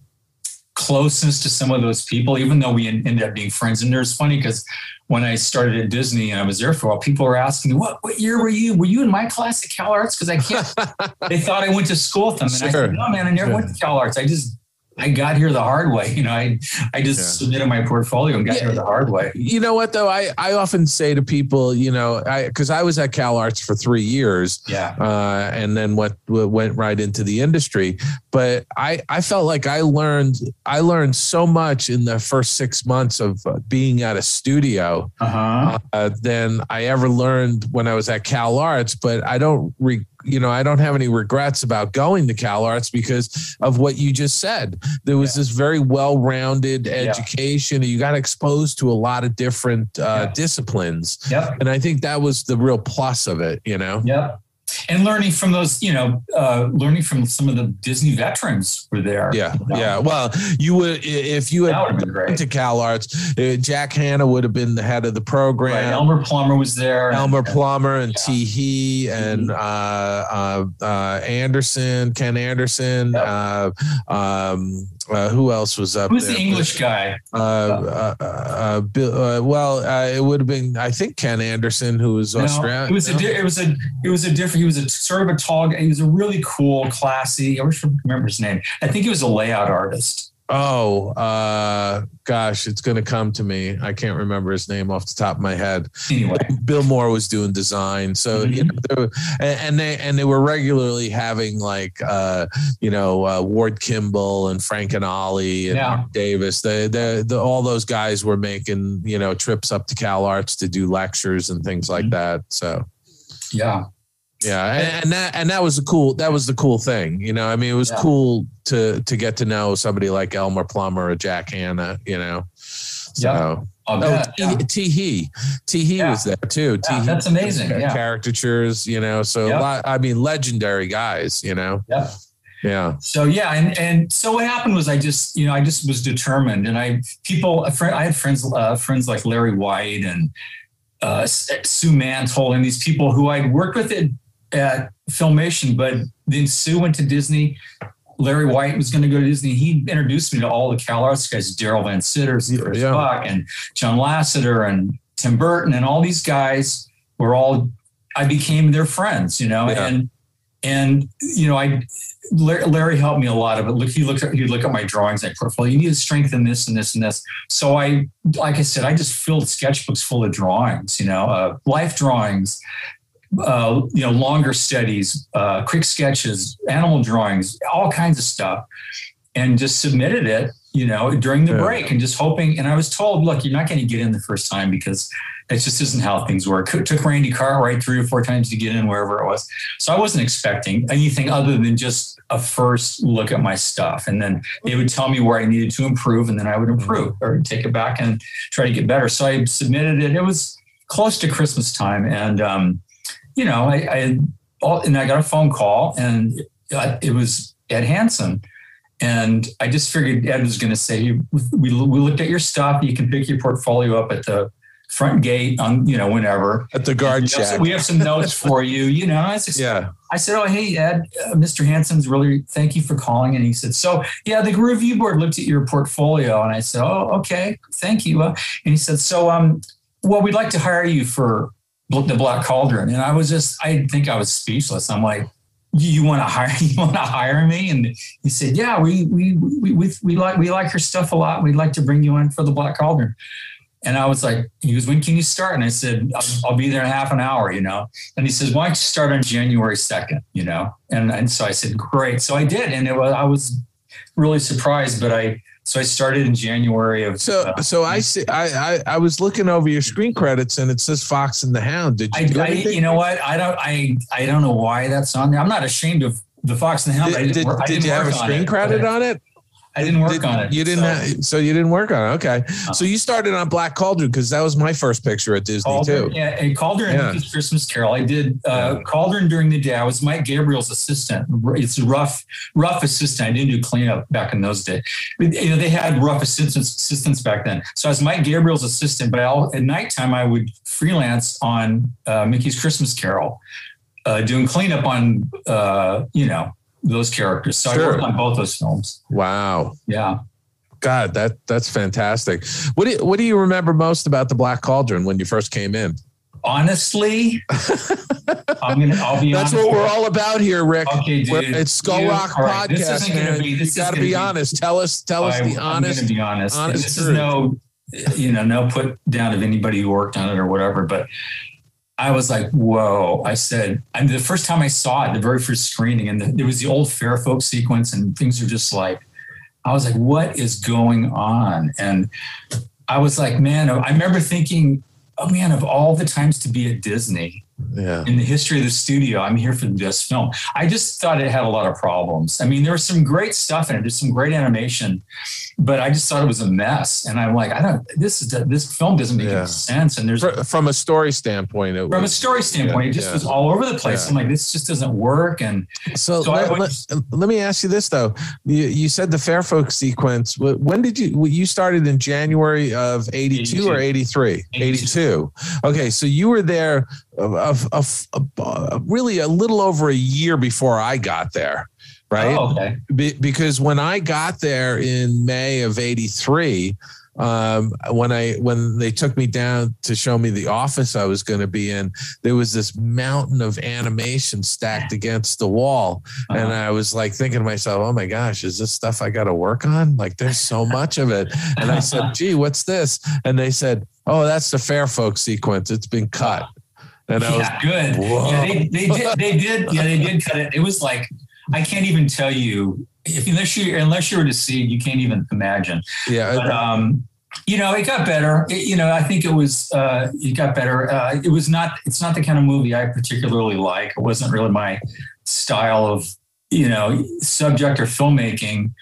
closeness to some of those people, even though we ended up being friends. And it's funny because when I started at Disney and I was there for a while, people were asking me, what, what year were you? Were you in my class at Cal Arts? Because I can't, they thought I went to school with them. And I said, no, man, I never Sure. went to Cal Arts. I just, I got here the hard way. You know, I, I just Yeah. submitted my portfolio and got Yeah. here the hard way. You know what though? I, I often say to people, you know, I because I was at Cal Arts for three years, Yeah. uh, and then went went right into the industry. But I I felt like I learned I learned so much in the first six months of uh, being at a studio Uh-huh. uh, than I ever learned when I was at Cal Arts. But I don't re, you know I don't have any regrets about going to Cal Arts because of what you just said. There was Yeah. this very well rounded Yeah. education. You got exposed to a lot of different uh, Yeah. disciplines, Yep. and I think that was the real plus of it. You know. Yep. And learning from those, you know, uh, learning from some of the Disney veterans were there. Yeah, you know? yeah. Well, you would if you had been to Cal Arts, uh, Jack Hannah would have been the head of the Right. program. Elmer Plummer was there. Elmer and- Plummer and Yeah. T. Hee and uh, uh, uh, Anderson, Ken Anderson. Yep. Uh, um, uh, who else was up Who's there? the English guy? Uh, uh, uh, Bill, uh, well, uh, it would have been, I think, Ken Anderson, who was No, Australian. it was a di- it was a it was a different. He was a sort of a tall. guy. He was a really cool, classy. I wish I could remember his name. I think he was a layout artist. Oh, uh, gosh, it's going to come to me. I can't remember his name off the top of my head. Anyway, Bill Moore was doing design, so you Mhm. know, they were, and, they and they were regularly having like uh, you know uh, Ward Kimball and Frank and Ollie and Yeah. Davis. They, they, the, all those guys were making you know trips up to Cal Arts to do lectures and things like Mhm. that. So yeah, yeah, and, and that and that was the cool that was the cool thing. You know, I mean, it was Yeah. cool to to get to know somebody like Elmer Plummer or Jack Hannah. You know, so. Yeah. Oh, bet. T- yeah. T. Hee, T. Hee Yeah. was there too. Yeah, T. that's amazing. Yeah. caricatures, you know. So Yep. a lot. I mean, legendary guys, you know. Yeah. Yeah, So yeah, and and so what happened was I just you know I just was determined, and I people a friend I had friends uh, friends like Larry White and uh, Sue Mantle and these people who I'd worked with at, at Filmation, but then Sue went to Disney. Larry White was going to go to Disney. He introduced me to all the Cal Arts guys, Darrell Van Citters, Chris yeah. Buck, and John Lasseter, and Tim Burton, and all these guys were all. I became their friends, you know, Yeah. and and you know I Larry, Larry helped me a lot of it. Look, he looked at he'd look at my drawings, like portfolio. You need to strengthen this and this and this. So I, like I said, I just filled sketchbooks full of drawings. You know, uh, life drawings, uh, you know, longer studies, uh, quick sketches, animal drawings, all kinds of stuff, and just submitted it. You know, during the Yeah. break, and just hoping. And I was told, look, you're not going to get in the first time because that just isn't how things work. It took Randy Cartwright three or four times to get in wherever it was. So I wasn't expecting anything other than just a first look at my stuff. And then they would tell me where I needed to improve, and then I would improve or take it back and try to get better. So I submitted it. It was close to Christmas time. And, um, you know, I, I, all, and I got a phone call, and it, it was Ed Hansen. And I just figured Ed was going to say, we, we looked at your stuff. You can pick your portfolio up at the front gate on, you know, whenever. at the guard We have, shack. some, we have some notes for you. You know, I said, yeah, I said, "Oh, hey Ed, uh, Mr. Hansen's really thank you for calling." And he said, "So yeah, the review board looked at your portfolio." And I said, "Oh, okay, thank you." Uh, and he said, "So um, well, we'd like to hire you for the Black Cauldron." And I was just, I think I was speechless. I'm like. You, want to hire? You want to hire me? And he said, "Yeah, we we, we we we like we like your stuff a lot. We'd like to bring you in for the Black Cauldron." And I was like, "He goes, when can you start?" And I said, "I'll, I'll be there in half an hour." You know. And he says, "Why don't you start on January 2nd, You know, and and so I said, "Great." So I did, and it was I was really surprised, but I so I started in January of. So, uh, so I see. I, I I was looking over your screen credits, and it says Fox and the Hound. Did you I, do I you know what I don't I I don't know why that's on there. I'm not ashamed of the Fox and the Hound. I Did, didn't did, work, did you have a screen it, credit on it? I didn't work Did- on it. You didn't. so- have, so you didn't work on it. Okay. Uh. So you started on Black Cauldron because that was my first picture at Disney Cauldron, too. yeah, and Cauldron Yeah. and Mickey's Christmas Carol. I did uh, Cauldron during the day. I was Mike Gabriel's assistant. It's a rough, rough assistant. I didn't do cleanup back in those days. But, You know, they had rough assistants, assistants back then. So I was Mike Gabriel's assistant. But I'll, at nighttime, I would freelance on uh, Mickey's Christmas Carol, uh, doing cleanup on, uh, you know, those characters. So Sure. I worked on both those films. Wow. Yeah. God, that that's fantastic. What do you, what do you remember most about the Black Cauldron when you first came in? Honestly, I'm gonna. I'll be. That's what we're all about here, Rick. Okay, dude. We're- it's Skull Dude, Rock right, this podcast, isn't gonna be- you this is got to gonna be be- honest. Tell us, tell us I, the I'm honest. going to be honest. honest this truth. is no, you know, no put down of anybody who worked on it or whatever. But I was like, whoa! I said, and the first time I saw it, the very first screening, and the, there was the old Fair Folk sequence, and things are just like, I was like, what is going on? And I was like, man, I remember thinking, oh man, of all the times to be at Disney, Yeah. in the history of the studio. I'm here for this film. I just thought it had a lot of problems. I mean, there was some great stuff in it. There's some great animation, but I just thought it was a mess. And I'm like, I don't. This is this film doesn't make Yeah. any sense. And there's Fr- From a story standpoint, it from a story standpoint, yeah, it just yeah. was all over the place. Yeah. I'm like, this just doesn't work. And So, So I let, let- let me ask you this though. You, you said the Fair Folk sequence. When did you? You started in January of '82 or '83? 82. Okay, so you were there of, of, of, really a little over a year before I got there, right? oh, okay, Be, because when I got there in May of '83, um, when I when they took me down to show me the office I was going to be in, there was this mountain of animation stacked against the wall, and Uh-huh. I was like thinking to myself, "Oh my gosh, is this stuff I got to work on? Like, there's so much of it." And I said, "Gee, what's this?" And they said, "Oh, that's the Fair Folk sequence. It's been cut." And I was yeah, good. Whoa. Yeah, they, they did. They did. Yeah, they did cut it. It was like I can't even tell you if unless you unless you were to see it, you can't even imagine. yeah, But um, you know, it got better. It- you know, I think it was uh, it got better. Uh, it was not. It's not the kind of movie I particularly like. It wasn't really my style of you know subject or filmmaking.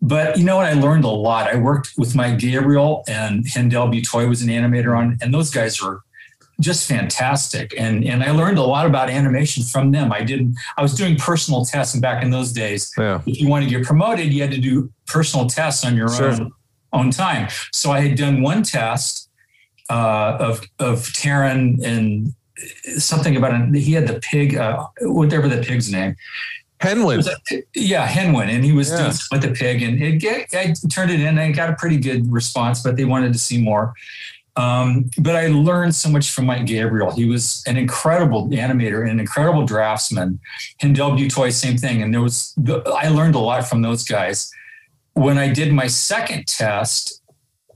But you know what? I learned a lot. I worked with Mike Gabriel and Hendel Butoy was an animator on, and those guys were just fantastic. And and I learned a lot about animation from them. I did. I was doing personal tests, and back in those days, yeah, if you wanted to get promoted, you had to do personal tests on your Sure. own own time. So I had done one test uh, of of Taran and something about it. He had the pig, uh, whatever the pig's name. Hen Wen. Yeah, Hen Wen, and he was Yeah. doing with the pig, and it get, I turned it in. and I got a pretty good response, but they wanted to see more. Um, but I learned so much from Mike Gabriel. He was an incredible animator and an incredible draftsman. Hendel Butoy, same thing. And there was I learned a lot from those guys. When I did my second test,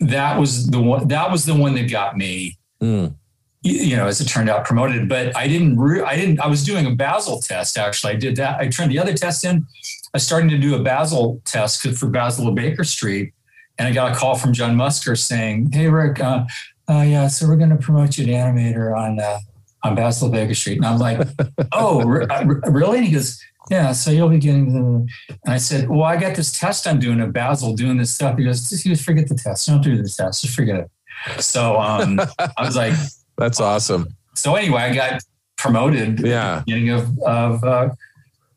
that was the one that was the one that got me Mm. you know, as it turned out, promoted. But I didn't. Re- I didn't. I was doing a Basel test. Actually, I did that. I turned the other test in. I was starting to do a Basel test for Basil of Baker Street, and I got a call from John Musker saying, "Hey, Rick, uh, uh, yeah, so we're going to promote you to animator on uh, on Basil Baker Street." And I'm like, "Oh, re- uh, re- really?" And he goes. Yeah, so you'll be getting the. And I said, "Well, I got this test I'm doing at Basil, doing this stuff." He goes, "Just, just forget the test. Don't do the test. Just forget it." So um, I was like, That's awesome. so anyway, I got promoted Yeah. at the beginning of, of uh,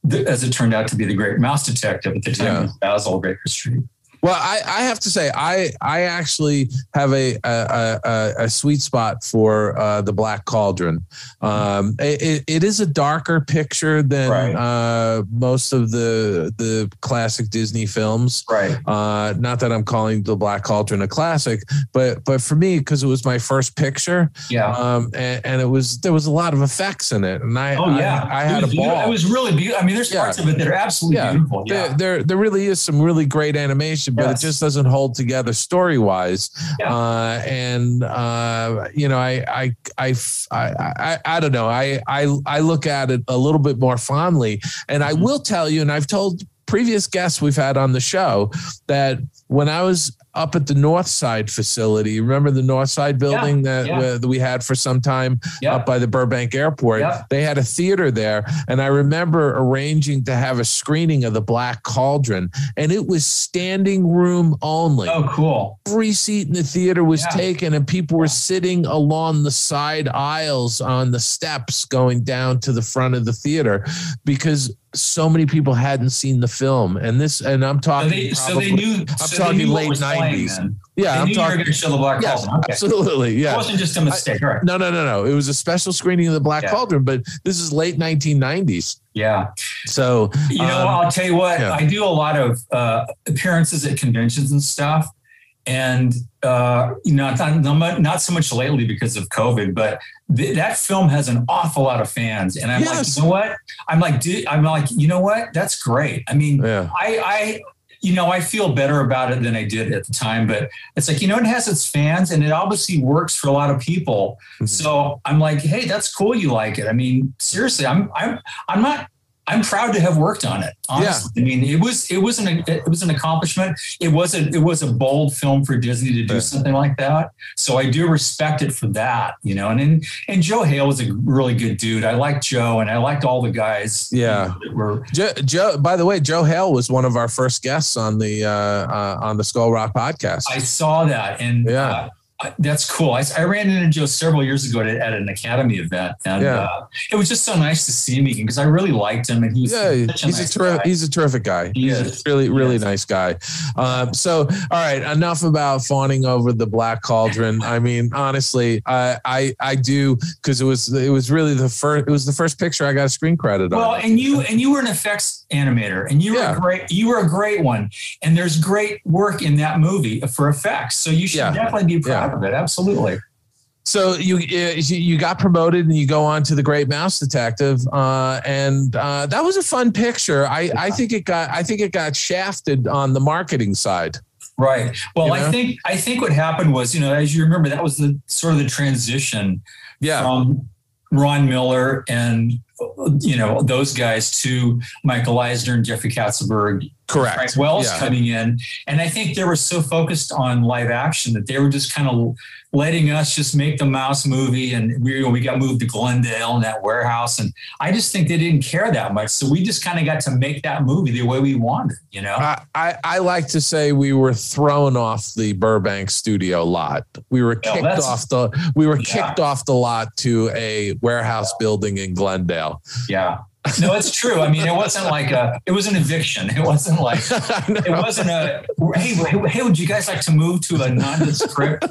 the, as it turned out to be the great mouse detective at the time Yeah. Basil Baker Street. Well, I, I have to say, I I actually have a a, a, a sweet spot for uh, the Black Cauldron. Um, it, it is a darker picture than Right. uh, most of the the classic Disney films. Right. Uh, not that I'm calling the Black Cauldron a classic, but but for me, because it was my first picture, Yeah. um, and, and it was there was a lot of effects in it, and I oh yeah. I, I had a beautiful. ball. It was really beautiful. I mean, there's Yeah. parts of it that are absolutely Yeah. beautiful. there, Yeah. there there really is some really great animation, but Yes. it just doesn't hold together story wise. Yeah. Uh, and uh, you know, I I, I I I I don't know. I I I look at it a little bit more fondly, and I Mhm. will tell you, and I've told previous guests we've had on the show that when I was up at the North Side facility, remember the North Side building that, yeah. that we had for some time Yeah. up by the Burbank Airport. Yeah. They had a theater there, and I remember arranging to have a screening of the Black Cauldron, and it was standing room only. Oh, cool. Every seat in the theater was Yeah. taken, and people were sitting along the side aisles on the steps going down to the front of the theater because so many people hadn't seen the film. And this, and I'm So talking. they, so they knew. I'm so talking late 90s. Yeah, They I'm knew you were talking. going to show the Black Yes, Cauldron. Okay. absolutely. It Yeah. wasn't just a mistake. Right. No, no, no, no. It was a special screening of the Black Yeah. Cauldron, but this is late 1990s. Yeah. So You know, um, I'll tell you what, yeah. I do a lot of uh, appearances at conventions and stuff. And, uh, you know, not, not, not so much lately because of COVID, but th- that film has an awful lot of fans. And I'm Yes. like, you know what? I'm like, dude, I'm like, you know what? That's great. I mean, yeah. I, I, you know, I feel better about it than I did at the time, but it's like, you know, it has its fans and it obviously works for a lot of people. Mhm. So I'm like, hey, that's cool. You like it. I mean, seriously, I'm, I'm, I'm not, I'm proud to have worked on it. Honestly, yeah. I mean, it was it was an it was an accomplishment. It was a it was a bold film for Disney to do right. something like that. So I do respect it for that, you know. And and, and Joe Hale was a really good dude. I liked Joe, and I liked all the guys. Yeah, you know, were Joe, Joe. By the way, Joe Hale was one of our first guests on the uh, uh, on the Skull Rock podcast. I saw that, and yeah. Uh, that's cool. I, I, ran into Joe several years ago at, at an academy event, and yeah. uh, it was just so nice to see him again because I really liked him, and he's yeah, a he's nice a terrific he's a terrific guy. He he's is. a really really nice guy. Um, so, all right, enough about fawning over the black cauldron. I mean, honestly, I I, I do because it was it was really the first it was the first picture I got a screen credit well, on. Well, and you and you were an effects animator, and you were yeah. a great you were a great one, and there's great work in that movie for effects. So you should yeah. definitely be proud of it. Absolutely. So you you got promoted and you go on to the Great Mouse Detective, uh, and uh, that was a fun picture. I, yeah. I think it got I think it got shafted on the marketing side. Right. Well, you know? I think I think what happened was you know as you remember that was the sort of the transition yeah. from Ron Miller and you know those guys to Michael Eisner and Jeffrey Katzenberg Correct. Frank Wells yeah. coming in. And I think they were so focused on live action that they were just kind of letting us just make the mouse movie. And we, we got moved to Glendale and that warehouse. And I just think they didn't care that much. So we just kind of got to make that movie the way we wanted, you know? I, I, I like to say we were thrown off the Burbank studio lot. We were kicked off the we were yeah. kicked off the lot to a warehouse building in Glendale. Yeah no, it's true. I mean, it wasn't like a, it was an eviction. It wasn't like, it wasn't a, hey, hey, would you guys like to move to a nondescript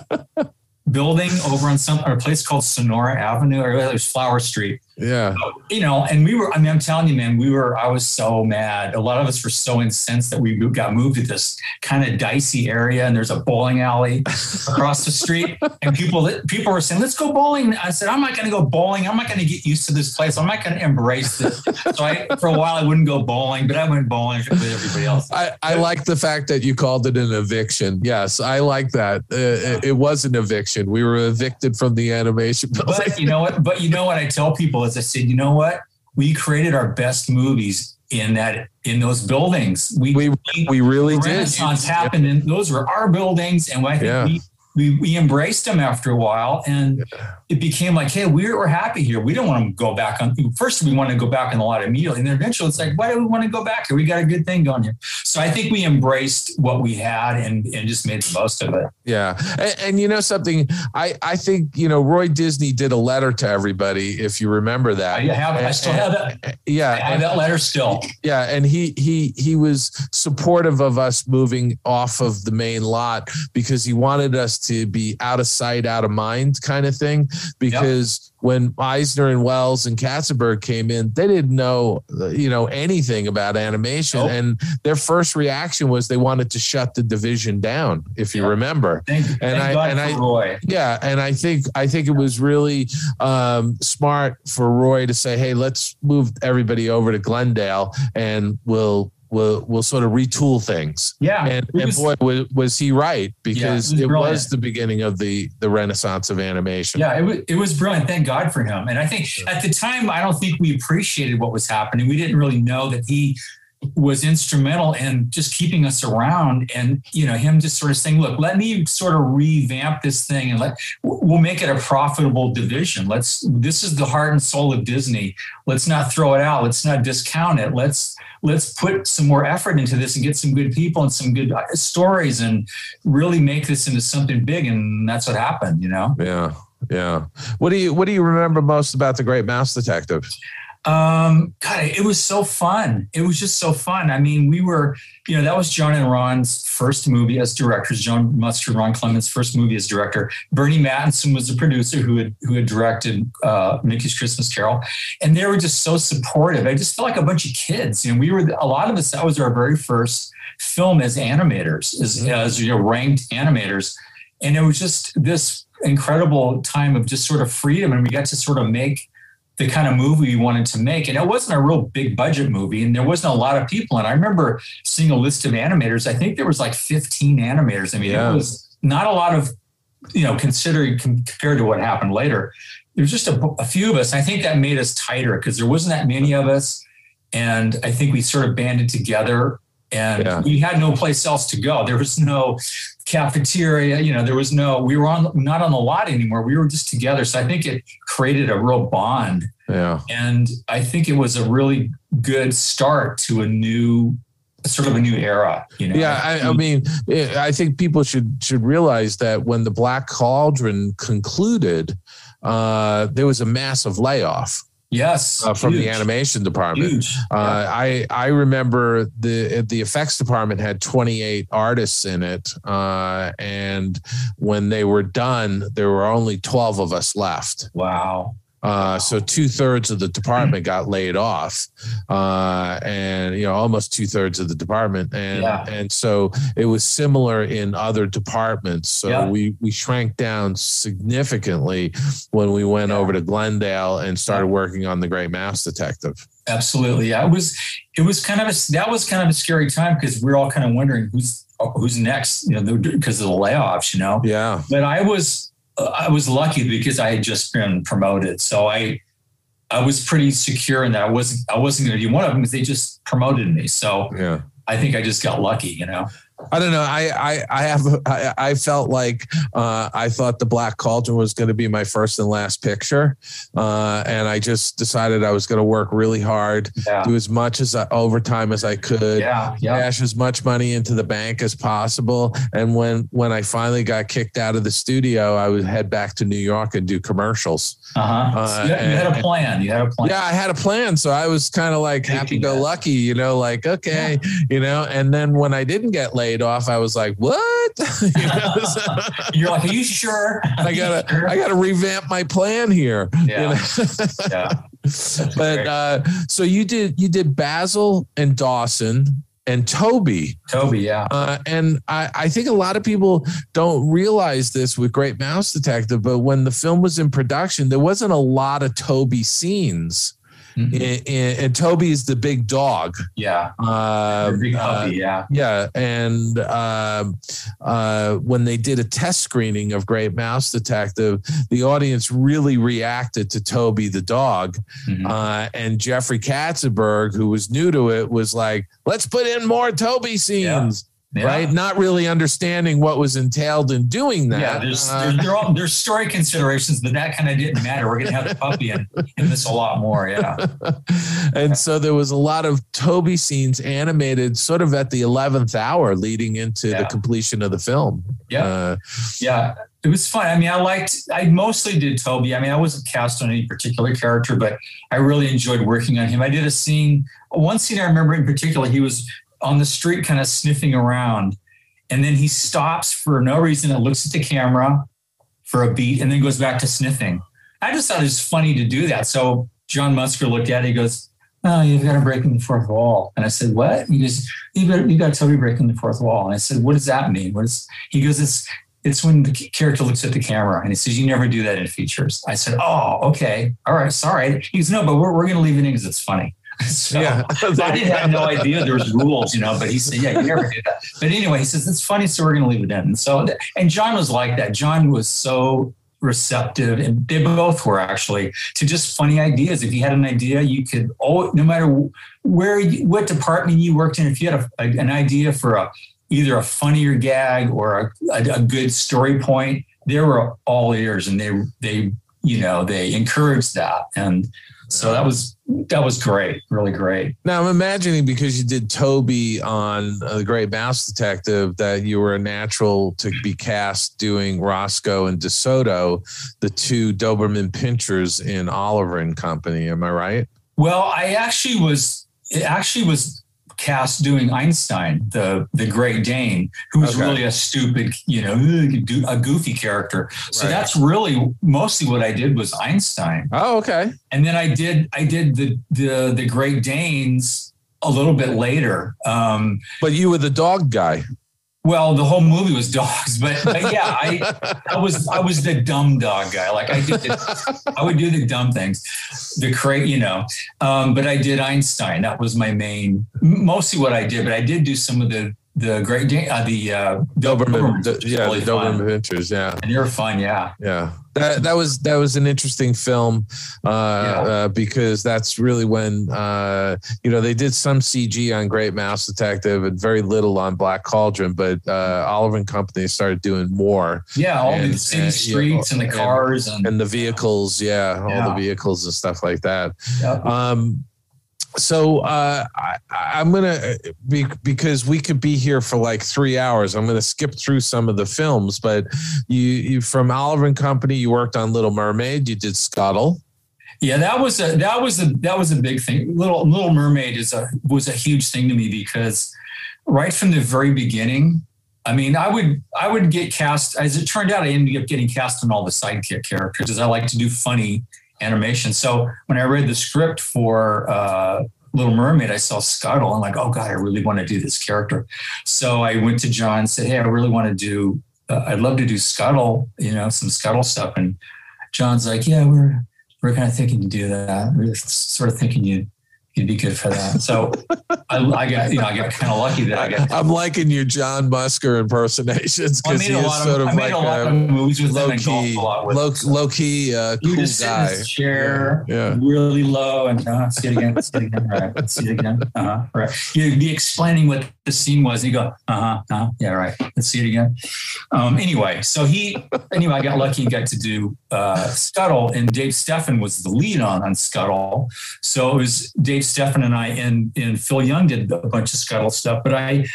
building over on some, or a place called Sonora Avenue or it was Flower Street? Yeah. You know, and we were, I mean, I'm telling you, man, we were, I was so mad. A lot of us were so incensed that we got moved to this kind of dicey area and there's a bowling alley across the street. And people, people were saying, let's go bowling. I said, I'm not going to go bowling. I'm not going to get used to this place. I'm not going to embrace this. So I, for a while, I wouldn't go bowling, but I went bowling with everybody else. I, I like the fact that you called it an eviction. Yes, I like that. Uh, it was an eviction. We were evicted from the animation. But you know what? But you know what I tell people I said, you know what? We created our best movies in that in those buildings. We we, we really did. Renaissance happened, and those were our buildings, and I think yeah. we we, we embraced them after a while and it became like hey we're, we're happy here. We don't want to go back on first we want to go back on the lot immediately and then eventually it's like why do we want to go back here? We got a good thing going here. So i think we embraced what we had and, and just made the most of it. Yeah. And, and you know something i i think you know roy disney did a letter to everybody if you remember that. I have i still have that. Yeah. I have that letter still. Yeah and he he he was supportive of us moving off of the main lot because he wanted us to be out of sight, out of mind kind of thing. Because yep. when Eisner and Wells and Katzenberg came in, they didn't know, you know, anything about animation. Nope. And their first reaction was they wanted to shut the division down, if you yep. remember. Thank, and thank I, God and I, Roy. yeah. And I think, I think it was really um, smart for Roy to say, Hey, let's move everybody over to Glendale and we'll, will will sort of retool things. Yeah, and, and boy, was, was, he right because yeah, it, was, it was, the beginning of the the renaissance of animation. Yeah, it was it was brilliant. Thank God for him. And I think at the time, I don't think we appreciated what was happening. We didn't really know that he was instrumental in just keeping us around and you know him just sort of saying look let me sort of revamp this thing and let we'll make it a profitable division let's this is the heart and soul of disney let's not throw it out let's not discount it let's let's put some more effort into this and get some good people and some good uh, stories and really make this into something big. And that's what happened, you know? Yeah. Yeah. What do you, what do you remember most about the great mouse detective? Um, God, it was so fun. It was just so fun. I mean, we were, you know, that was John and Ron's first movie as directors. John Musker, Ron Clements' first movie as director. Burny Mattinson was the producer who had who had directed uh, Mickey's Christmas Carol, and they were just so supportive. I just felt like a bunch of kids. You know, we were a lot of us. That was our very first film as animators, as, mm-hmm. as you know, ranked animators, and it was just this incredible time of just sort of freedom, and we got to sort of make the kind of movie we wanted to make. And it wasn't a real big budget movie, and there wasn't a lot of people. And I remember seeing a list of animators. I think there was like 15 animators. I mean, yeah. it was not a lot of, you know, considering compared to what happened later. There was just a, a few of us. I think that made us tighter because there wasn't that many of us. and I think we sort of banded together. And Yeah. we had no place else to go. There was no cafeteria. You know, there was no. We were on not on the lot anymore. We were just together. So I think it created a real bond. Yeah. And I think it was a really good start to a new, sort of a new era. You know. Yeah, I, I mean, I think people should should realize that when the Black Cauldron concluded, uh, there was a massive layoff yes, uh, from the animation department. Huge. Uh, I I remember the the effects department had 28 artists in it, uh, and when they were done, there were only 12 of us left. wow. Uh, so two thirds of the department got laid off, uh, and you know almost two thirds of the department, and Yeah. and so it was similar in other departments. So Yeah. we we shrank down significantly when we went Yeah. over to Glendale and started working on the Great Mouse Detective. Absolutely. Yeah. It was it was kind of a that was kind of a scary time because we are all kind of wondering who's who's next, you know, because of the layoffs, you know. Yeah, But I was I was lucky because I had just been promoted. So I I was pretty secure in that I wasn't I wasn't going to be one of them because they just promoted me. So yeah. I think I just got lucky, you know. I don't know. I I I have I, I felt like uh, I thought the Black Cauldron was going to be my first and last picture, uh, and I just decided I was going to work really hard, Yeah. do as much as I, overtime as I could, Yeah. Yeah. cash as much money into the bank as possible. And when when I finally got kicked out of the studio, I would head back to New York and do commercials. Uh-huh. Uh, So you, had, you had a plan. You had a plan. Yeah, I had a plan, so I was kind of like happy go lucky, you know, like okay, you know. And then when I didn't get laid off, I was like, what? you You're like, are you sure? I gotta, I gotta revamp my plan here. you Yeah. know? yeah. but uh, so you did, you did Basil and Dawson and Toby. Toby, yeah. Uh, and I, I think a lot of people don't realize this with Great Mouse Detective, but when the film was in production, there wasn't a lot of Toby scenes. Mhm. And, and, is the big dog. Yeah. Uh, Big uh, puppy, yeah. yeah, and um uh, when they did a test screening of Great Mouse Detective, the audience really reacted to Toby the dog, Mhm. uh, and Jeffrey Katzenberg, who was new to it, was like, "Let's put in more Toby scenes." Yeah. Right, not really understanding what was entailed in doing that. Yeah, there's Uh, there's, there are, there's story considerations, but that kind of didn't matter. We're gonna have the puppy in, in this a lot more. Yeah, and so there was a lot of Toby scenes animated sort of at the 11th hour leading into the completion of the film. Yeah. Uh, yeah, it was fun. I mean, I liked. I mostly did Toby. I mean, I wasn't cast on any particular character, but I really enjoyed working on him. I did a scene. One scene I remember in particular. He was on the street, kind of sniffing around, and then he stops for no reason and looks at the camera for a beat, and then goes back to sniffing. I just thought it was funny to do that. So John Musker looked at it. He goes, "Oh, you've got to break in the fourth wall." And I said, "What?" He goes, "You got you got Toby breaking the fourth wall." And I said, "What does that mean?" What is? He goes, "It's it's when the character looks at the camera and he says, You never do that in features. I said, Oh, okay. All right. Sorry. He goes, No, but we're, we're going to leave it in because it's funny. So Yeah. I didn't have no idea there was rules, you know, but he said, Yeah, you never do that. But anyway, he says, It's funny. So we're going to leave it in. And so, and John was like that. John was so receptive and they both were actually to just funny ideas if you had an idea you could oh no matter where you, what department you worked in if you had a, a, an idea for a either a funnier gag or a, a, a good story point they were all ears and they they you know they encouraged that and so that was that was great really great Now I'm imagining because you did Toby on uh, The Great Mouse Detective that you were a natural to be cast doing Roscoe and DeSoto, the two Doberman pinschers in Oliver and Company. Am I right? well i actually was it actually was cast doing einstein the the great dane who's Okay. really a stupid you know a goofy character so Right. that's really mostly what i did was einstein Oh, okay. and then I did I did the the the Great Danes a little bit later. Um, But you were the dog guy. Well, the whole movie was dogs, but, but yeah, I I was I was the dumb dog guy. Like I did, the, I would do the dumb things, the cra you know. Um, but I did Einstein. That was my main, mostly what I did. But I did do some of the the Great Da- uh, the uh, Doberman, is yeah, really the. Doberman Adventures, yeah. And you're fun, yeah. yeah that that was that was an interesting film uh, uh because that's really when uh you know they did some cg on great mouse detective and very little on black cauldron but uh oliver and company started doing more Yeah, all And- the city and, streets you know, and the cars and, and the vehicles yeah all the vehicles and stuff like that yeah. um so uh I, i'm gonna be, because we could be here for like three hours i'm gonna skip through some of the films but you you from oliver and company you worked on little mermaid you did scuttle Yeah, that was a that was a that was a big thing. Little Little Mermaid is a was a huge thing to me because right from the very beginning, I mean, I would I would get cast as it turned out. I ended up getting cast in all the sidekick characters because I like to do funny animation. So when I read the script for uh, Little Mermaid, I saw Scuttle. I'm like, oh god, I really want to do this character. So I went to John and said, hey, I really want to do. Uh, I'd love to do Scuttle. You know, some Scuttle stuff. And John's like, yeah, we're we're kind of thinking to do that. We're sort of thinking you'd you'd be good for that. So I, I got you know I got kind of lucky that I got. i'm liking your john musker impersonations because made he is sort of, like a lot of a movies with low key, a lot with low, him. So low key uh cool just sit in guy chair, Yeah. really low, and uh, see it again, see it again, right? Let's see it again. Uh-huh, right. You'd be explaining what the scene was. You go, uh huh, uh-huh, yeah, right. Let's see it again. Um, anyway, so he, anyway, I got lucky and got to do uh, Scuttle, and Dave Steffen was the lead on on Scuttle. So it was Dave Steffen and I, and and Phil Young did a bunch of Scuttle stuff. But I,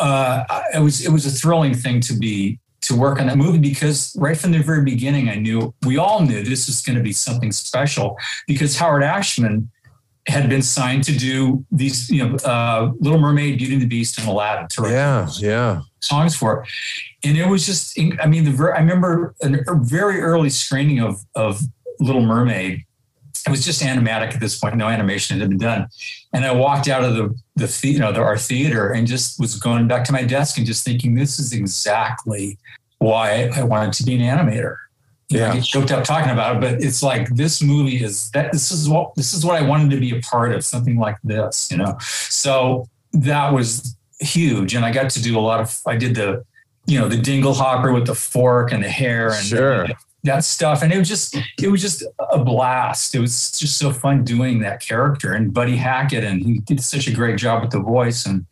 uh, it was it was a thrilling thing to be to work on that movie because right from the very beginning, I knew we all knew this was going to be something special because Howard Ashman had been signed to do these, you know, uh, Little Mermaid, Beauty and the Beast, and Aladdin to write yeah yeah songs for. And it was just, I mean, the ver- I remember a a very early screening of of Little Mermaid. It was just animatic at this point; no animation had been done. And I walked out of the the, the you know the, our theater and just was going back to my desk and just thinking, this is exactly why I wanted to be an animator. You know, I Yeah. get choked up talking about it, but it's like this movie is that this is what this is what I wanted to be a part of, something like this, you know. So that was huge. And I got to do a lot of I did the, you know, the dingle hopper with the fork and the hair and Sure. that stuff. And it was just it was just a blast. It was just so fun doing that character and Buddy Hackett and he did such a great job with the voice and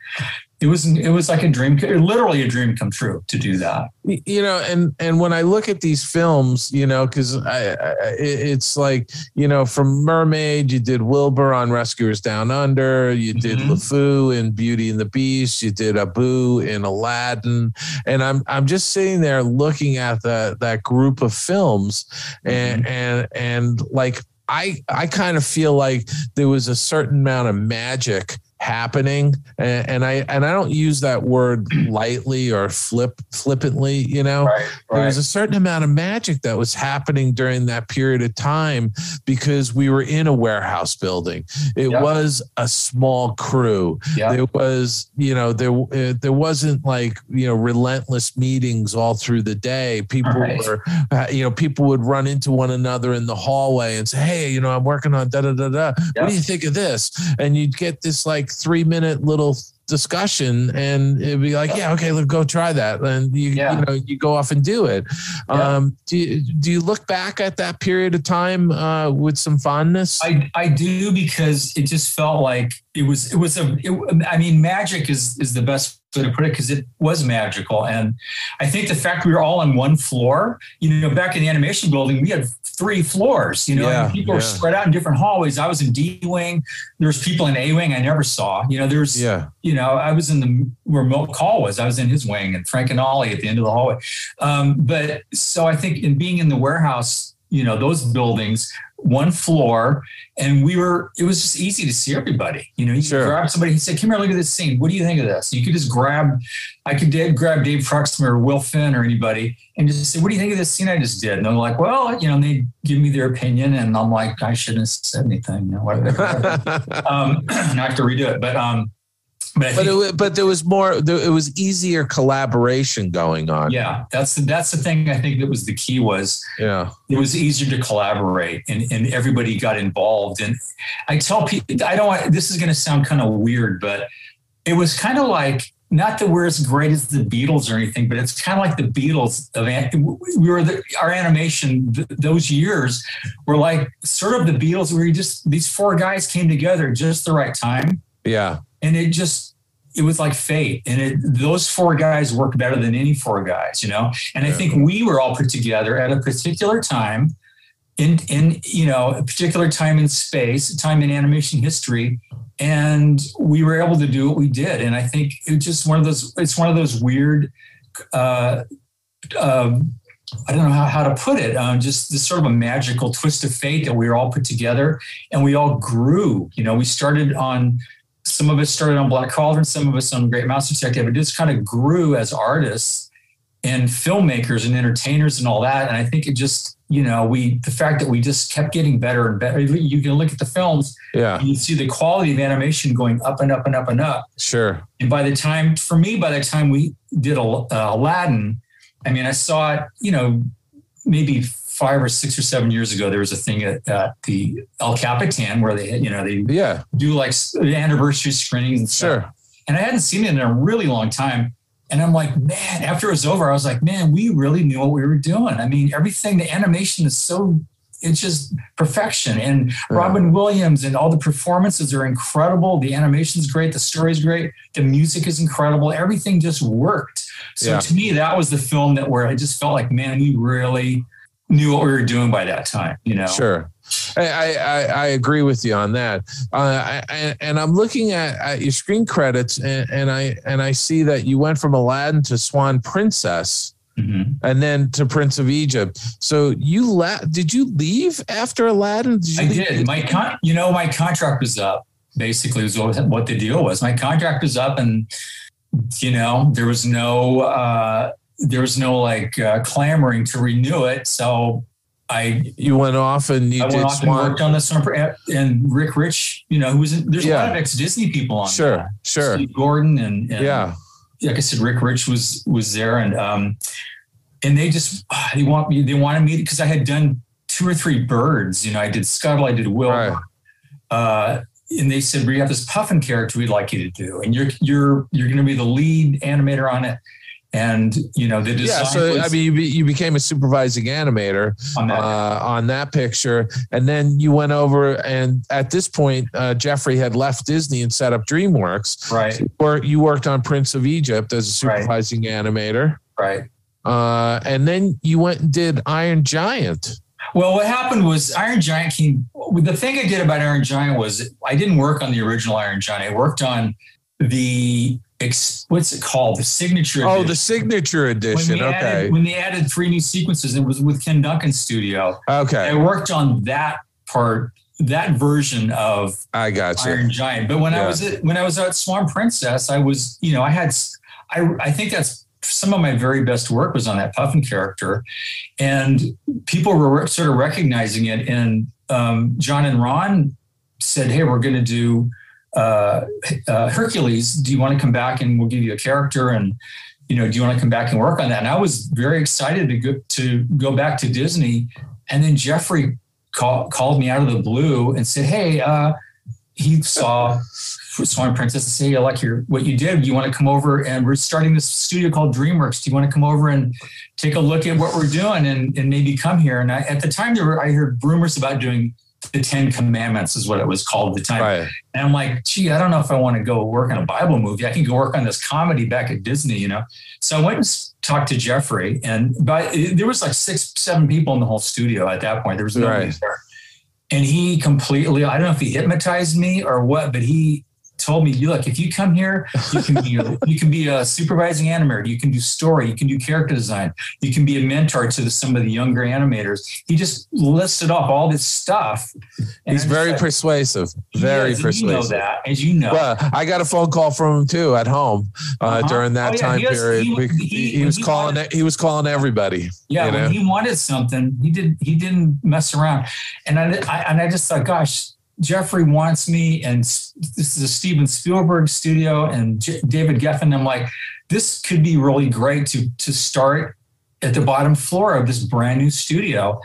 it was it was like a dream literally a dream come true to do that. You know and and when i look at these films you know because I, I it's like you know from mermaid you did wilbur on rescuers down under you did Mhm. lefou in beauty and the beast you did abu in aladdin and i'm i'm just sitting there looking at that that group of films and and and like i i kind of feel like there was a certain amount of magic happening and, and i and i don't use that word lightly or flip flippantly you know Right. there was a certain amount of magic that was happening during that period of time because we were in a warehouse building it Yeah. was a small crew yeah. there was you know there uh, there wasn't like you know relentless meetings all through the day people Right. were uh, you know people would run into one another in the hallway and say hey you know i'm working on da da da da what do you think of this and you'd get this like three minute little discussion and it'd be like yeah okay let's go try that and you Yeah. you know you go off and do it Yeah. um do you, do you look back at that period of time uh with some fondness I, I do because it just felt like it was it was a it, I mean magic is is the best way to put it because it was magical. And I think the fact we were all on one floor you know back in the animation building we had three floors you know Yeah, people were spread out in different hallways. I was in D wing. There's people in A wing I never saw. You know there's yeah. you know, I was in the where Milt Kahl was. I was in his wing, and Frank and Ollie at the end of the hallway. Um, but so I think in being in the warehouse, you know, those buildings, one floor, and we were. It was just easy to see everybody. You know, you Sure. grab somebody. He said, "Come here, look at this scene. What do you think of this?" You could just grab. I could grab Dave Truxton or Will Finn or anybody and just say, "What do you think of this scene I just did?" And they're like, "Well, you know," and they give me their opinion, and I'm like, "I shouldn't have said anything." You know, whatever. um, I have to redo it, but um, but but think it, but there was more there, it was easier collaboration going on. Yeah that's the, that's the thing i think that was the key was yeah. it was easier to collaborate and, and everybody got involved. And i tell people i don't want this is going to sound kind of weird but it was kind of like not that we're as great as the Beatles or anything, but it's kind of like the Beatles of we were the, our animation th- those years were like sort of the Beatles where you just these four guys came together just the right time. Yeah. and it just it was like fate and it those four guys worked better than any four guys you know and i think we were all put together at a particular time in in you know a particular time in space a time in animation history and we were able to do what we did and i think it's just one of those it's one of those weird uh um I don't know how, how to put it. Um, just this sort of a magical twist of fate that we were all put together and we all grew. You know, we started on some of us started on Black Cauldron, some of us on Great Mouse Detective. But it just kind of grew as artists and filmmakers and entertainers and all that. And I think it just, you know, we the fact that we just kept getting better and better. You can look at the films Yeah. and you see the quality of animation going up and up and up and up. Sure. And by the time, for me, by the time we did uh, Aladdin, I mean, I saw it, you know, maybe five or six or seven years ago. There was a thing at, at the El Capitan where they, you know, they Yeah. do like anniversary screenings and stuff. Sure. And I hadn't seen it in a really long time. And I'm like, man, after it was over, I was like, man, we really knew what we were doing. I mean, everything, the animation is so, it's just perfection. And Robin Williams and all the performances are incredible. The animation's great. The story's great. The music is incredible. Everything just worked. So Yeah. to me, that was the film that where I just felt like, man, we really knew what we were doing by that time, you know? Sure. I, I, I- agree with you on that. Uh, I, and I'm looking at, at your screen credits and, and I and I see that you went from Aladdin to Swan Princess Mhm. and then to Prince of Egypt. So you left. Did you leave after Aladdin? Did I leave- did. My con- you know, my contract was up. Basically, was what, what the deal was. My contract was up, and you know, there was no uh, there was no like uh, clamoring to renew it. So I You went off and you I did went off and worked on this one, for- and Rick Rich. You know, who was there's a lot of ex Disney people on. Sure, that. sure. Steve Gordon and, and Yeah, like I said, Rick Rich was was there, and um, and they just they want me they wanted me because I had done two or three birds. You know, I did Scuttle, I did Will, Right. uh, and they said we have this Puffin character we'd like you to do, and you're you're you're going to be the lead animator on it. And you know the design yeah. So was I mean, you, be, you became a supervising animator on that. uh, on that picture, and then you went over. And at this point, uh, Jeffrey had left Disney and set up DreamWorks. right, Where you worked on Prince of Egypt as a Right. supervising animator, right. uh, and then you went and did Iron Giant. Well, what happened was Iron Giant came. The thing I did about Iron Giant was I didn't work on the original Iron Giant. I worked on the ex, what's it called? The signature. Oh, edition. the signature edition. they, Okay, added, when they added three new sequences, it was with Ken Duncan's studio. Okay. I worked on that part, that version of I got you. Iron Giant. But when Yeah. I was at, when I was at Swan Princess, I was, you know, I had, I, I think that's some of my very best work was on that Puffin character, and people were sort of recognizing it. And um, John and Ron said, "Hey, we're going to do uh, uh, Hercules. Do you want to come back and we'll give you a character and." You know, do you want to come back and work on that? And I was very excited to go to go back to Disney. And then Jeffrey call, called me out of the blue and said, "Hey, uh, he saw Swan Princess and say, I like your what you did. You want to come over and we're starting this studio called DreamWorks. Do you want to come over and take a look at what we're doing and, and maybe come here? And I, at the time, there were I heard rumors about doing the Ten Commandments is what it was called at the time. Right. And I'm like, gee, I don't know if I want to go work on a Bible movie. I can go work on this comedy back at Disney, you know. So I went and talked to Jeffrey, and by, there was like six, seven people in the whole studio at that point. There was nobody Right. there, and he completely. I don't know if he hypnotized me or what, but he told me, "Look, if you come here, you can be a, you can be a supervising animator. You can do story. You can do character design. You can be a mentor to some of the younger animators." He just listed off all this stuff. He's very like, persuasive. Very is, and You know persuasive. that, as you know. Well, I got a phone call from him too at home uh, Uh-huh. during that Oh, yeah, time he was- period. he- We- he- he, was calling. wanted- He was calling everybody. Yeah, you know? when he wanted something, he did. He didn't mess around, and I, I and I just thought, gosh, Jeffrey wants me, and this is a Steven Spielberg studio, and J- David Geffen. I'm like, this could be really great to to start at the bottom floor of this brand new studio.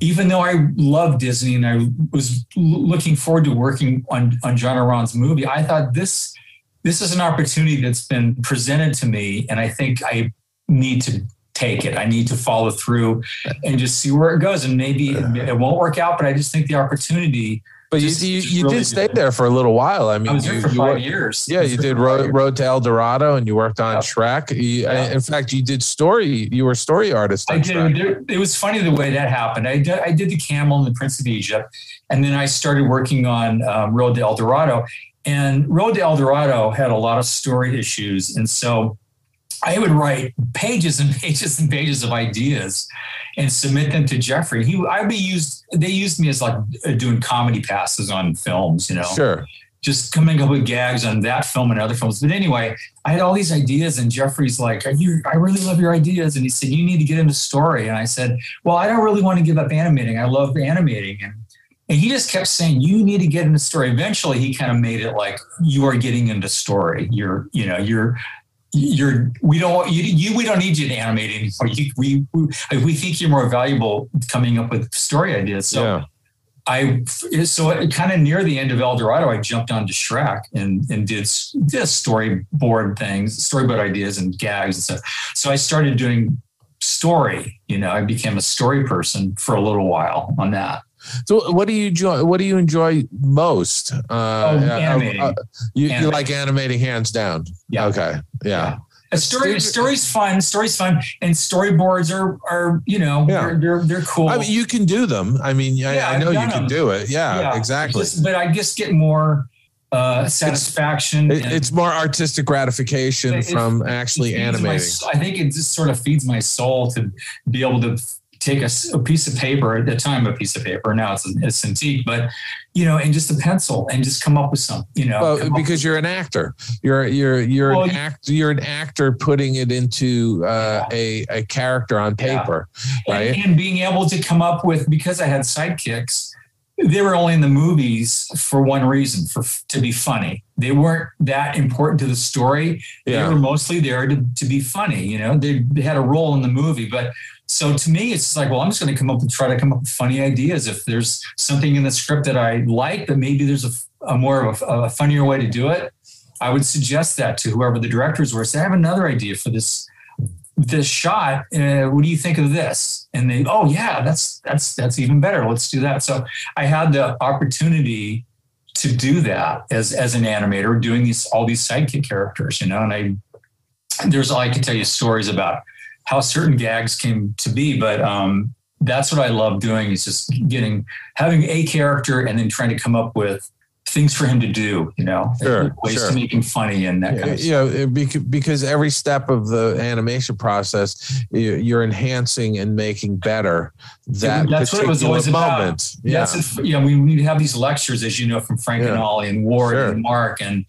Even though I love Disney and I was looking forward to working on on John Ron's movie, I thought this this is an opportunity that's been presented to me, and I think I need to take it. I need to follow through and just see where it goes. And maybe it, uh-huh. it won't work out, but I just think the opportunity. But you, just- you, you really did stay there for a little while. I mean, I was there you, for you five worked- years. Yeah, you did Road, years. Road to El Dorado, and you worked on Yeah. Shrek. You, Yeah. In fact, you did story. You were story artist. I did. It was funny the way that happened. I did, I did the Camel and the Prince of Egypt, and then I started working on um, Road to El Dorado. And Road to El Dorado had a lot of story issues, and so I would write pages and pages and pages of ideas and submit them to Jeffrey. He, I'd be used. They used me as like uh, doing comedy passes on films, you know Sure. just coming up with gags on that film and other films. But anyway, I had all these ideas, and Jeffrey's like, Are you, I really love your ideas. And he said, You need to get into story. And I said, Well, I don't really want to give up animating. I love animating. And and he just kept saying, You need to get into story. Eventually he kind of made it like you are getting into story. You're, you know, you're you're we don't you, you we don't need you to animate anymore. You, we, we we think you're more valuable coming up with story ideas. So yeah. I so it kind of near the end of El Dorado, I jumped onto Shrek and and did s- did storyboard things, storyboard ideas and gags and stuff. So I started doing story. You know, I became a story person for a little while on that. So, what do you enjoy? What do you enjoy most? Uh, uh, animating. uh, you, you Animating. like animating, hands down. Yeah. Okay. Yeah. A story, Steve- story's fun. Story's fun, and storyboards are are you know Yeah. they're, they're they're cool. I mean, you can do them. I mean, I, Yeah, I know you done can them. do it. Yeah, Yeah, exactly. Just- but I just get more uh, satisfaction. It- and- it's more artistic gratification It- it- from actually it feeds my- animating. I think it just sort of feeds my soul to be able to take a piece of paper at the time, a piece of paper. Now it's a, it's antique, but you know, and just a pencil and just come up with some. You know, Well, because you're an actor, you're you're you're Well, an you- act you're an actor putting it into uh, a a character on paper, and, right? and being able to come up with because I had sidekicks. They were only in the movies for one reason, for to be funny. They weren't that important to the story. They were mostly there to, to be funny. You know, they, they had a role in the movie, but so to me, it's like, well, I'm just going to come up and try to come up with funny ideas. If there's something in the script that I like, but maybe there's a, a more of a, a funnier way to do it, I would suggest that to whoever the directors were. Say, I have another idea for this this shot. Uh, what do you think of this? And they, oh yeah, that's that's that's even better. Let's do that. So I had the opportunity to do that as as an animator, doing these all these sidekick characters, you know. And I there's all I can tell you stories about how certain gags came to be, but um, that's what I love doing is just getting having a character and then trying to come up with things for him to do, you know, Sure, ways sure. to make him funny and that kind of you know, because every step of the animation process, you- you're enhancing and making better that that's what it was particular always about. moment. Yeah, That's it. Yeah, we, we have these lectures, as you know, from Frank and Yeah. Ollie and Ward Sure. and Mark and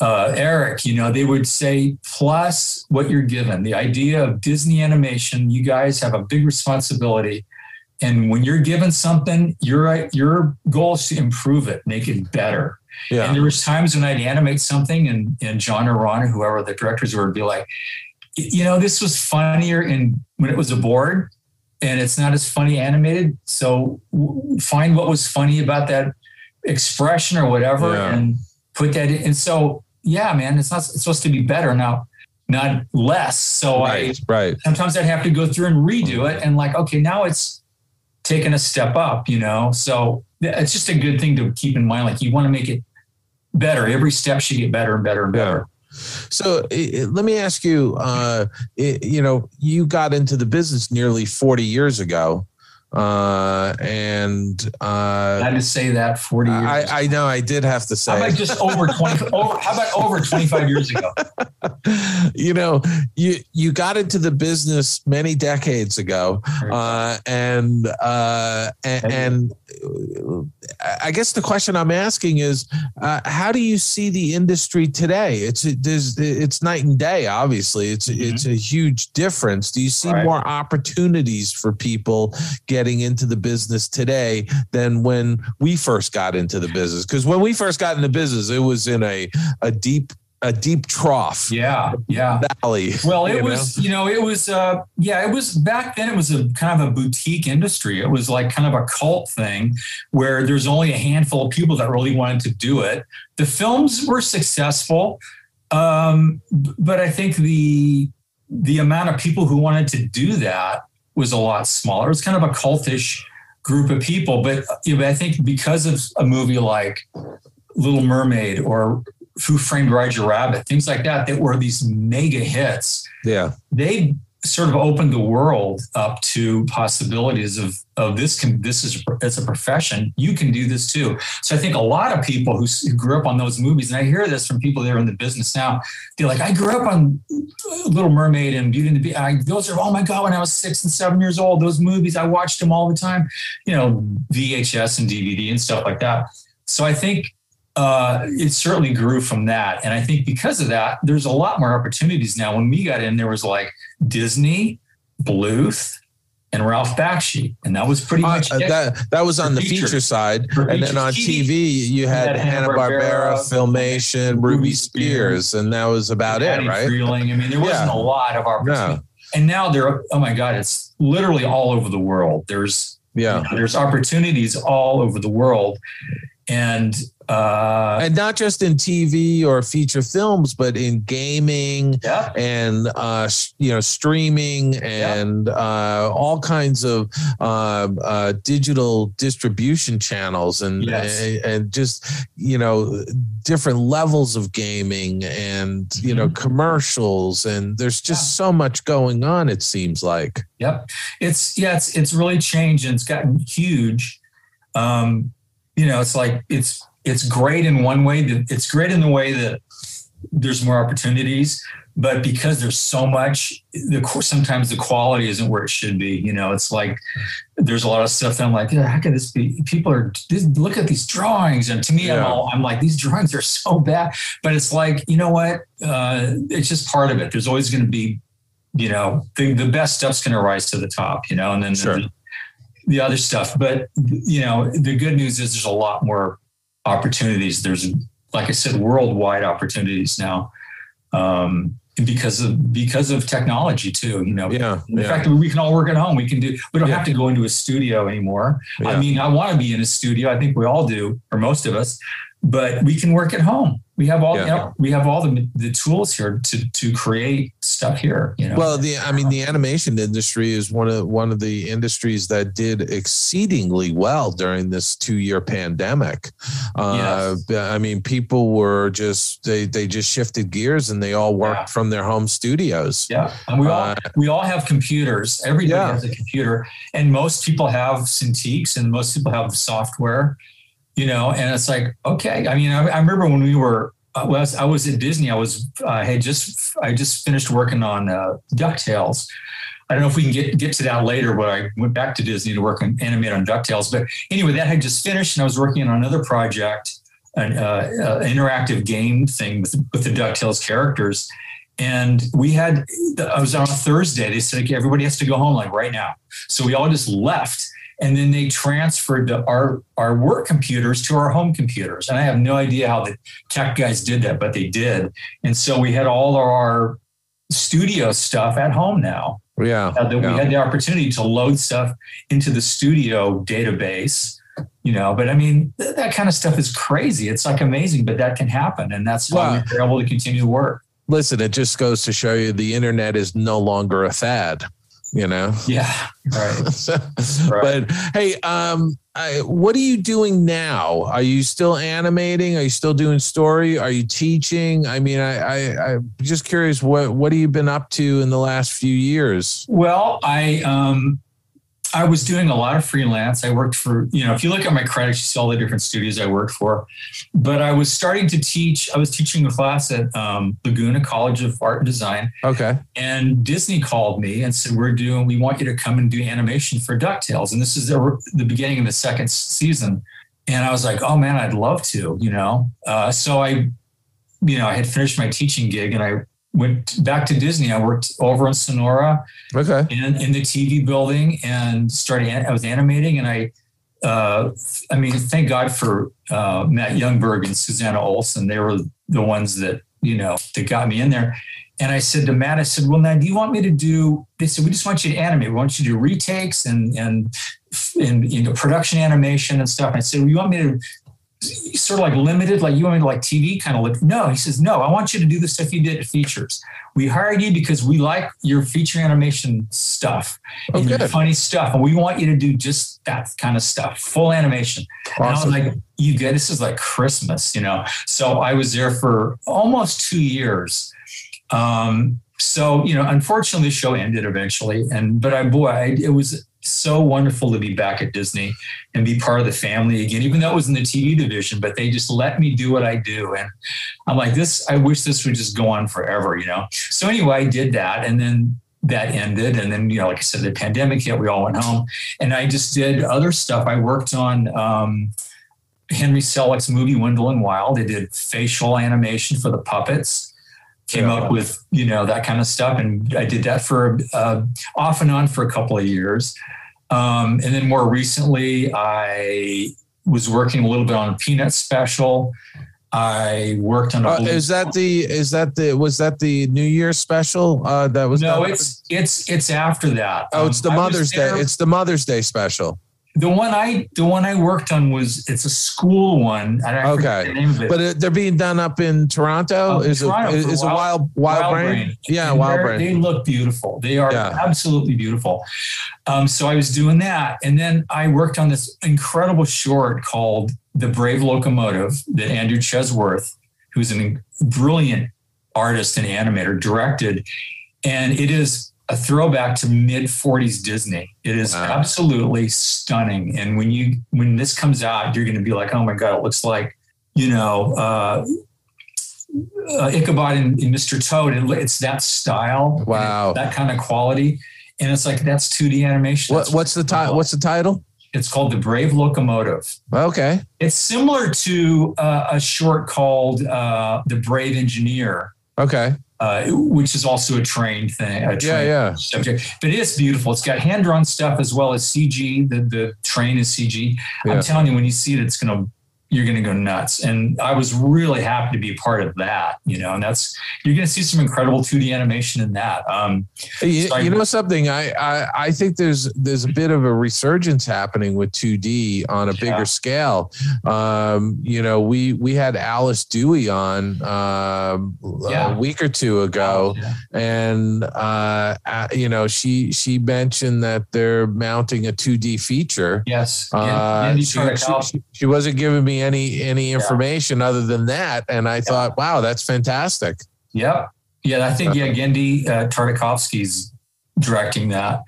uh, Eric. You know, they would say, plus what you're given, the idea of Disney animation. You guys have a big responsibility, and when you're given something, your your goal is to improve it, make it better. Yeah. And there was times when I'd animate something, and and John or Ron or whoever the directors were would be like, you know, this was funnier in when it was a board, and it's not as funny animated. So w- find what was funny about that expression or whatever, Yeah. and put that in. And so, yeah, man, it's not it's supposed to be better now, not less. So I right, right. sometimes I'd have to go through and redo it and like, okay, now it's taken a step up, you know? So it's just a good thing to keep in mind. Like you want to make it better. Every step should get better and better and better. So let me ask you, uh, you know, you got into the business nearly 40 years ago. Uh, and I uh, had to say that 40 years. I, I know I did have to how say, about just over 20, over, how about over 25 years ago? you know, you you got into the business many decades ago, uh, and uh, and, and uh, I guess the question I'm asking is, uh, how do you see the industry today? It's it, it's night and day. Obviously, it's it's a huge difference. Do you see Right. more opportunities for people getting into the business today than when we first got into the business? Because when we first got into business, it was in a a deep a deep trough Yeah. Yeah. valley. Well, it you know? was, you know, it was, uh, yeah, it was back then. It was a kind of a boutique industry. It was like kind of a cult thing where there's only a handful of people that really wanted to do it. The films were successful, Um, but I think the the amount of people who wanted to do that was a lot smaller. It was kind of a cultish group of people. But you know, I think because of a movie like Little Mermaid or Who Framed Roger Rabbit, things like that, that were these mega hits, Yeah. they sort of opened the world up to possibilities of of this can this is it's a profession. You can do this too. So i think a lot of people who, grew up on those movies and i hear this from people that are in the business now they're like i grew up on uh, little mermaid and beauty and the beast I, those are oh my god when i was six and seven years old those movies i watched them all the time. You know vhs and dvd and stuff like that. So i think uh, it certainly grew from that. And I think because of that, there's a lot more opportunities now. When we got in, there was like Disney, Bluth, and Ralph Bakshi. And that was pretty Uh, much it. that that was on the feature, feature. side, For and then on TV, TV you had, had Hanna Barbera, Hanna-Barbera, Filmation, Ruby Ruby Spears, Spears, and that was about it, right? Freeling. I mean, there wasn't Yeah. a lot of opportunity. And now there, oh my God, it's literally all over the world. There's Yeah, you know, there's opportunities all over the world. And uh and not just in TV or feature films, but in gaming yeah, and uh, you know streaming and uh, all kinds of uh, uh, digital distribution channels and, Yes. and and just you know different levels of gaming and you know commercials and there's just so much going on. It seems like Yep. It's yeah, it's it's really changed and it's gotten huge. Um, you know, it's like it's it's great in one way that it's great in the way that there's more opportunities, but because there's so much, the sometimes the quality isn't where it should be. You know, it's like there's a lot of stuff that I'm like, yeah, how can this be? People are this, look at these drawings, and to me, I'm all I'm like, these drawings are so bad. But it's like, you know what? Uh, it's just part of it. There's always going to be you know, the, the best stuff's going to rise to the top, you know, and then Sure. the, the other stuff. But, you know, the good news is there's a lot more opportunities. There's, like I said, worldwide opportunities now. Um, because of because of technology too, you know. yeah, The yeah, fact that we can all work at home, we can do. We don't Yeah. have to go into a studio anymore. I mean, I want to be in a studio. I think we all do, or most of us. But we can work at home. We have all Yeah. you know, we have all the the tools here to to create stuff here. You know. Well, the I mean, the animation industry is one of one of the industries that did exceedingly well during this two year pandemic. Uh, I mean, people were just they they just shifted gears and they all worked Yeah. from their home studios. Yeah, and we all Uh, we all have computers. Everybody Yeah. has a computer, and most people have Cintiqs, and most people have software. You know, and it's like okay. I mean, I, I remember when we were. Uh, well, I was, I was at Disney. I was I had just I just finished working on uh, Ducktales. I don't know if we can get get to that later, but I went back to Disney to work on animate on Ducktales. But anyway, that had just finished, and I was working on another project, an uh, uh, interactive game thing with with the Ducktales characters. And we had, I was on a Thursday. They said, okay, everybody has to go home like right now. So we all just left. And then they transferred the, our, our work computers to our home computers. And I have no idea how the tech guys did that, but they did. And so we had all of our studio stuff at home now. Yeah, Uh, that yeah. we had the opportunity to load stuff into the studio database you know but i mean th- that kind of stuff is crazy it's like amazing but that can happen and that's why we're able to continue to work Listen, it just goes to show you the internet is no longer a fad. You know. yeah right So, Right. But hey, um, I, what are you doing now? Are you still animating? Are you still doing story? Are you teaching? I mean, I, I, I'm just curious. What what have you been up to in the last few years? well i um i was doing a lot of freelance i worked for you know if you look at my credits you see all the different studios i worked for but i was starting to teach i was teaching a class at um, laguna college of art and design Okay. and Disney called me and said, "We're doing. We want you to come and do animation for Ducktales." And this is the, the beginning of the second season. And I was like, "Oh man, I'd love to," you know. Uh, so I, you know, I had finished my teaching gig and I went back to Disney. I worked over in Sonora Okay. in, in the TV building and started. I was animating, and I, uh, I mean, thank God for uh, Matt Youngberg and Susanna Olson. They were the ones that you know that got me in there. And I said to Matt, I said, "Well, now, do you want me to do?" They said, "We just want you to animate. We want you to do retakes and and and you know production animation and stuff." And I said, well, "You want me to?" Sort of like limited, like you want me to like TV kind of look. No, he says, no, I want you to do the stuff you did at features. We hired you because we like your feature animation stuff and your funny stuff. And we want you to do just that kind of stuff, full animation. Awesome. And I was like, you get this is like Christmas, you know. So I was there for almost two years. Um, so you know, unfortunately, the show ended eventually, and but I boy, I, it was so wonderful to be back at Disney and be part of the family again. Even though it was in the TV division, but they just let me do what I do, and I'm like, this. I wish this would just go on forever, you know. So anyway, I did that, and then that ended, and then you know, like I said, the pandemic hit. We all went home, and I just did other stuff. I worked on. Um, Henry Selick's movie Wendell and Wild. They did facial animation for the puppets. Came Yeah. up with you know that kind of stuff, and I did that for uh, off and on for a couple of years. Um, and then more recently, I was working a little bit on a Peanut special. I worked on a. Uh, is that the is that the was that the New Year special? Uh, that was no? done- It's it's it's after that. oh, it's the Um, Mother's Day. It's the Mother's Day special. The one I the one I worked on was it's a school one. and I forget Okay. the name of it. But it, they're being done up in Toronto. In is Toronto it is it Wild- wild wild, brain? Yeah, And wild brain. They look beautiful. They are Yeah. absolutely beautiful. Um, so I was doing that, and then I worked on this incredible short called "The Brave Locomotive" that Andrew Chesworth, who's a brilliant artist and animator, directed, and it is a throwback to mid 40s Disney. It is Wow. absolutely stunning. And when you when this comes out, you're going to be like, "Oh my god, it looks like." You know, uh, uh, Ichabod and, and Mr. Toad. And it's that style, Wow. that kind of quality, and it's like that's 2D animation. What, what's the title? What's the title? It's called The Brave Locomotive. Okay. It's similar to uh, a short called uh, The Brave Engineer, Okay. Uh, which is also a train thing. A Yeah, yeah. subject, but it is beautiful. It's got hand drawn stuff as well as CG. The the train is CG. Yeah. I'm telling you, when you see it, it's gonna you're gonna go nuts. And I was really happy to be a part of that. You know, and that's you're gonna see some incredible 2D animation in that. Um, You, So I- you know something? I, I I think there's there's a bit of a resurgence happening with 2D on a bigger Yeah. scale. Um, you know, we we had Alice Dewey on um, Yeah. a week or two ago, yeah. and uh, you know she she mentioned that they're mounting a 2D feature. yes, Uh, she, she- she wasn't giving me any any information other than that, and I thought, wow, that's fantastic. Yep. Yeah, I think yeah, Genndy uh, Tartakovsky's directing that.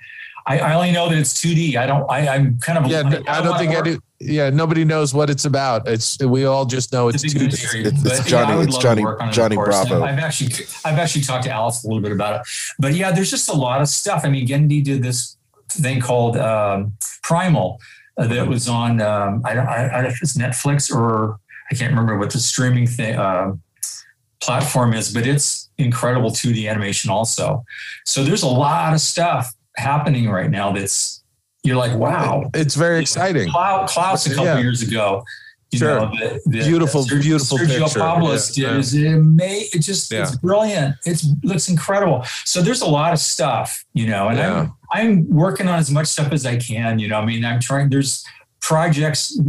I, I only know that it's 2D. I don't. I, I'm kind of. Yeah, I don't think I do. Yeah, nobody knows what it's about. It's we all just know it's It's a two. big series, it's- it's but, Johnny- I would it's love to Johnny- work on it, of Johnny course. And Bravo. I've actually, I've actually talked to Alice a little bit about it, but yeah, there's just a lot of stuff. I mean, Genndy did this thing called um, Primal uh, that was on. Um, I don't, I, I don't know if it's Netflix or I can't remember what the streaming thing uh, platform is, but it's incredible 2D animation also. So there's a lot of stuff happening right now that's you're like, wow, It's very exciting. Klaus, Klaus a couple Yeah. years ago. You Sure. know, the, the, Beautiful, Sergio- beautiful Sergio picture. Pablos Yeah, did yeah. is ama- it just it's Yeah. brilliant. It's looks incredible. So there's a lot of stuff, you know, and Yeah. I'm I'm working on as much stuff as I can. You know, I mean, I'm trying. There's projects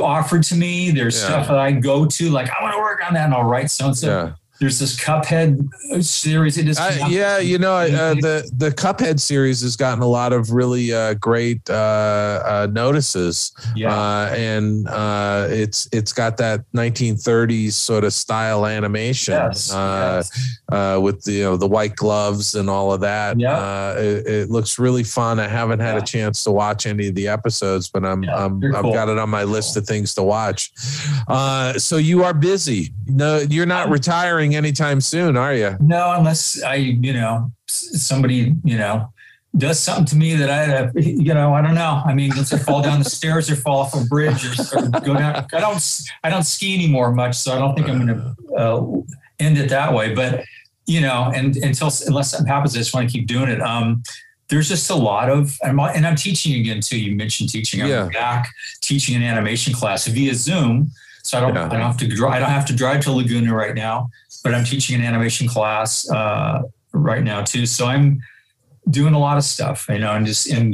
offered to me. There's Yeah. stuff that I go to, like I want to work on that, and I'll write so and so. There's this Cuphead series. It came out. yeah. You know, uh, the the Cuphead series has gotten a lot of really uh, great uh, uh, notices. yeah. uh, and uh, it's it's got that 1930s sort of style animation yes, uh, yes. uh, with the you know the white gloves and all of that. Yeah. Uh, it, it looks really fun. I haven't had Yeah. a chance to watch any of the episodes, but I'm, yeah, I'm I've cool. got it on my list of things to watch. Uh, so you are busy. No, you're not retiring anytime soon, are you? No, unless I, you know, somebody, you know, does something to me that I, you know, I don't know. I mean, let's fall down the stairs or fall off a bridge or, or go down. I don't, I don't ski anymore much, so I don't think I'm going to uh, end it that way. But you know, and until unless something happens, I just want to keep doing it. Um, there's just a lot of, I'm, and I'm teaching again too. You mentioned teaching. I'm Yeah. back teaching an animation class via Zoom. So I don't, Yeah. I don't have to drive. I don't have to drive to Laguna right now, but I'm teaching an animation class uh, right now too. So I'm doing a lot of stuff, you know, and just in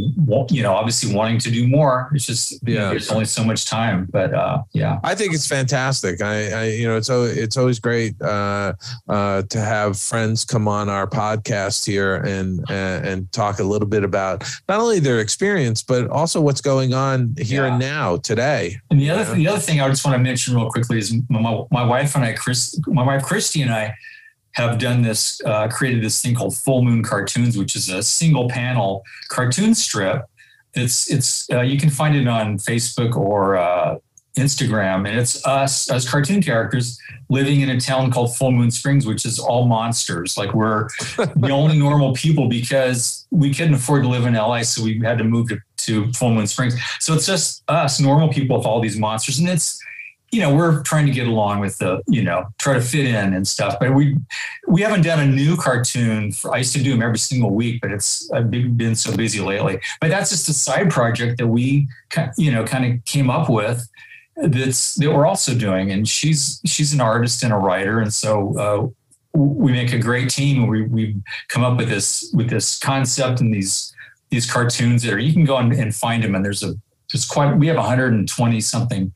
you know, obviously wanting to do more. It's just you know, Yeah. there's only so much time, but uh, yeah, I think it's fantastic. I, I you know, it's it's always great uh, uh, to have friends come on our podcast here and uh, and talk a little bit about not only their experience but also what's going on here and now today. And the other the other thing I just want to mention real quickly is my, my wife and I, Chris, my wife Christy and I have done this, uh, created this thing called Full Moon Cartoons, which is a single panel cartoon strip. It's it's uh, you can find it on Facebook or uh, Instagram, and it's us as cartoon characters living in a town called Full Moon Springs, which is all monsters. Like we're the only normal people because we couldn't afford to live in LA, so we had to move to, to Full Moon Springs. So it's just us normal people with all these monsters, and it's you know we're trying to get along with the you know try to fit in and stuff. But we we haven't done a new cartoon. For, I used to do them every single week, but it's I've been so busy lately. But that's just a side project that we you know kind of came up with that's that we're also doing and she's she's an artist and a writer and so uh, we make a great team we we come up with this with this concept and these these cartoons that are you can go and, and find them and there's a there's quite we have 120 something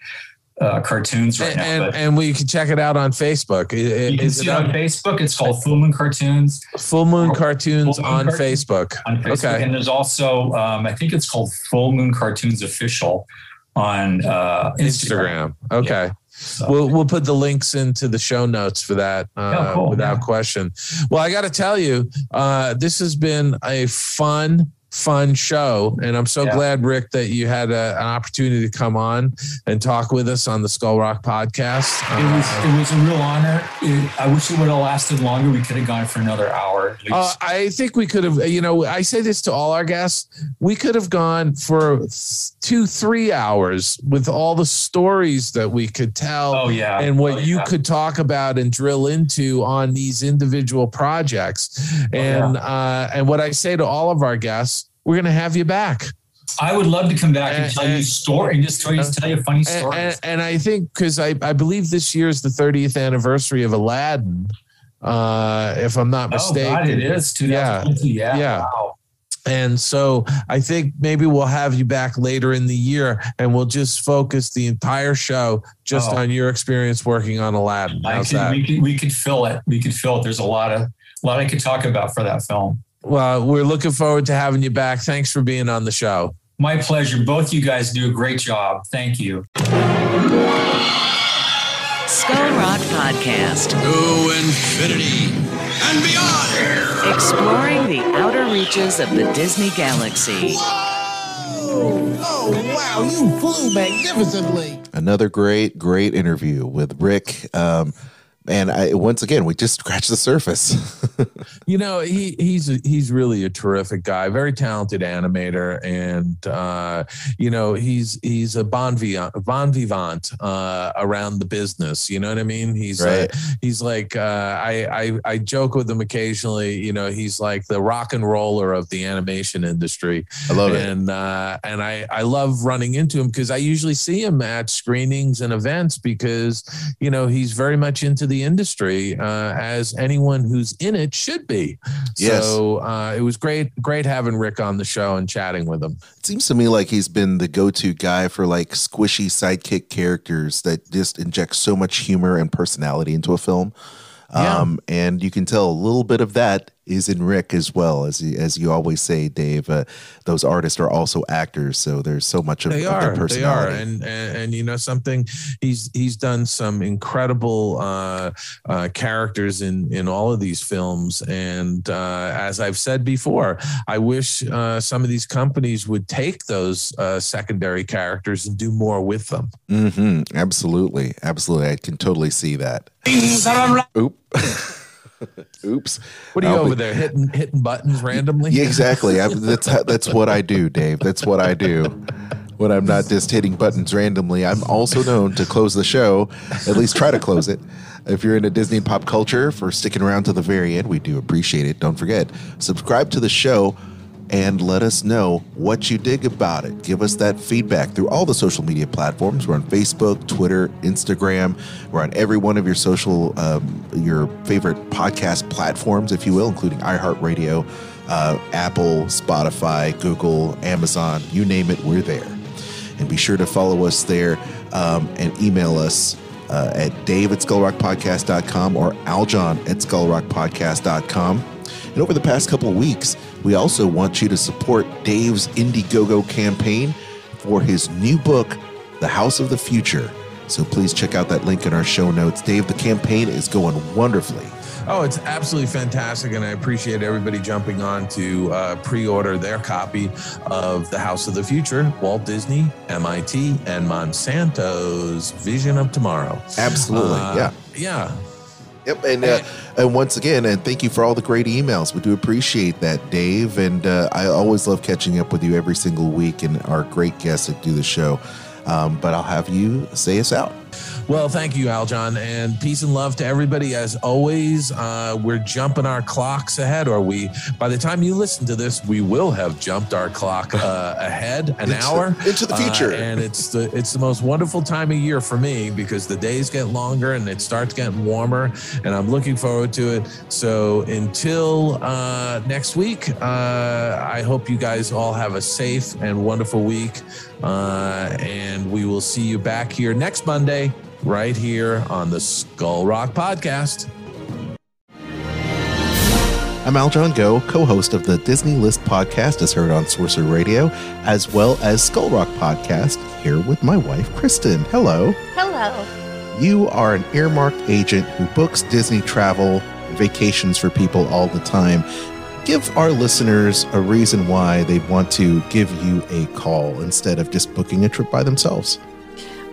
uh, cartoons right And, now and, but and we can check it out on Facebook. I- I- you can Is see it it on on Facebook. It's called Full Moon Cartoons Full Moon Cartoons Full Moon on Cartoons. Facebook? on Facebook, Okay. and there's also um, I think it's called Full Moon Cartoons Official on uh, Instagram. Instagram. Okay. So- We'll we'll put the links into the show notes for that uh, Yeah, cool. without Yeah. question. Well, I got to tell you, uh, this has been a fun fun show, and I'm so Yeah. glad, Rick, that you had a, an opportunity to come on and talk with us on the Skull Rock podcast. It was Uh, it was a real honor. It- I wish it would have lasted longer. We could have gone for another hour. Uh. I think we could have, you know, I say this to all our guests. We could have gone for two, three hours with all the stories that we could tell oh yeah, and what Oh, you could talk about and drill into on these individual projects. Oh, And uh, and what I say to all of our guests, we're going to have you back. I would love to come back and, And- tell you and- story and just tell you, tell you funny stories. and, and I think because I, I believe this year is the 30th anniversary of Aladdin, uh, if I'm not mistaken. oh. God, it is 2020. Yeah, Yeah. Wow. And so I think maybe we'll have you back later in the year and we'll just focus the entire show just Oh. on your experience working on Aladdin. I How's could, that? we could we could fill it. We could fill it. There's a lot of a lot I could talk about for that film. Well, we're looking forward to having you back. Thanks for being on the show. My pleasure. Both you guys do a great job. Thank you. Skull Rock Podcast, To infinity and beyond. exploring the outer reaches of the Disney galaxy. Whoa! Oh, wow, you flew magnificently. Another great, great interview with Rick. Um, and I, once again, we just scratched the surface. You know, he he's he's really a terrific guy, very talented animator, and uh, you know he's he's a bon vivant, bon vivant uh, around the business. You know what I mean? He's uh, Right. he's like uh, I, I I joke with him occasionally. You know, he's like the rock and roller of the animation industry. I love it. and uh, and I I love running into him because I usually see him at screenings and events because you know he's very much into the industry uh, as anyone who's in it should be. Yes. So uh, it was great great having Rick on the show and chatting with him. It seems to me like he's been the go-to guy for like squishy sidekick characters that just inject so much humor and personality into a film. Yeah. Um, and you can tell a little bit of that is in Rick as well as you, as you always say, Dave. Uh, those artists are also actors, so there's so much of, They of their are, they are, personality. and, and and you know something, he's he's done some incredible uh, uh, characters in in all of these films, and uh, as I've said before, I wish uh, some of these companies would take those uh, secondary characters and do more with them. Mm-hmm. Absolutely, absolutely. I can totally see that. Oop. Oops. What are you I'll be- over there hitting hitting buttons randomly? Yeah, exactly. I, that's that's what I do, Dave. That's what I do. When I'm not just hitting buttons randomly, I'm also known to close the show, at least try to close it. If you're into Disney pop culture, for sticking around to the very end, we do appreciate it. Don't forget, subscribe to the show and let us know what you dig about it. Give us that feedback through all the social media platforms. We're on Facebook, Twitter, Instagram. We're on every one of your social, um, your favorite podcast platforms, if you will, including iHeartRadio, uh, Apple, Spotify, Google, Amazon, you name it, we're there. And be sure to follow us there um, and email us uh, at dave at skullrockpodcast.com or aljon at skullrockpodcast.com. And over the past couple weeks, we also want you to support Dave's Indiegogo campaign for his new book, The House of the Future. So please check out that link in our show notes. Dave, the campaign is going wonderfully. Oh, it's absolutely fantastic, and I appreciate everybody jumping on to uh, pre-order their copy of The House of the Future, Walt Disney, MIT, and Monsanto's Vision of Tomorrow. Absolutely, Uh, yeah. Yeah. Yep, and uh, and once again, and thank you for all the great emails. We do appreciate that, Dave. And uh, I always love catching up with you every single week, and our great guests that do the show. Um, but I'll have you say us out. Well, thank you, Aljon, and peace and love to everybody. As always, uh, we're jumping our clocks ahead, or we, by the time you listen to this, we will have jumped our clock uh, ahead an Into- hour into the future. Uh, and it's the it's the most wonderful time of year for me because the days get longer and it starts getting warmer, and I'm looking forward to it. So until uh, next week, uh, I hope you guys all have a safe and wonderful week, uh, and we will see you back here next Monday right here on the Skull Rock Podcast. I'm Aljon Go, co-host of the Disney List podcast, as heard on Sorcerer Radio, as well as Skull Rock podcast. Here with my wife, Kristen. Hello. Hello. You are an earmarked agent who books Disney travel vacations for people all the time. Give our listeners a reason why they'd want to give you a call instead of just booking a trip by themselves.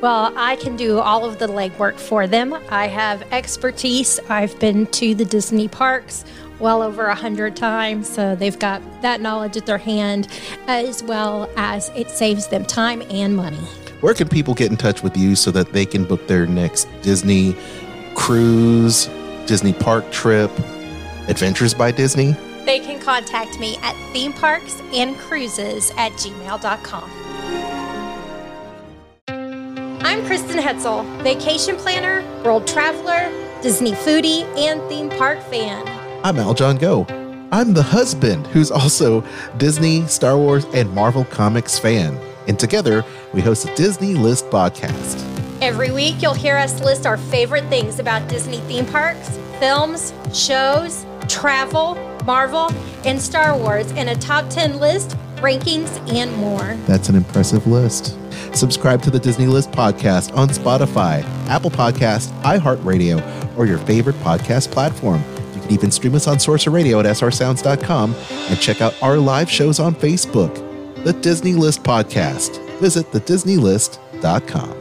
Well, I can do all of the legwork for them. I have expertise. I've been to the Disney parks well over a hundred times, so they've got that knowledge at their hand, as well as it saves them time and money. Where can people get in touch with you so that they can book their next Disney cruise, Disney park trip, Adventures by Disney? They can contact me at theme parks and cruises at gmail.com. I'm Kristen Hetzel, vacation planner, world traveler, Disney foodie, and theme park fan. I'm Aljon Go. I'm the husband who's also Disney, Star Wars, and Marvel Comics fan. And together, we host a Disney List podcast. Every week, you'll hear us list our favorite things about Disney theme parks, films, shows, travel, Marvel, and Star Wars in a top 10 list, rankings, and more. That's an impressive list. Subscribe to the Disney List podcast on Spotify, Apple Podcast, iHeartRadio, or your favorite podcast platform. You can even stream us on Sorcerer Radio at srsounds.com and check out our live shows on Facebook. The Disney List podcast. Visit thedisneylist.com.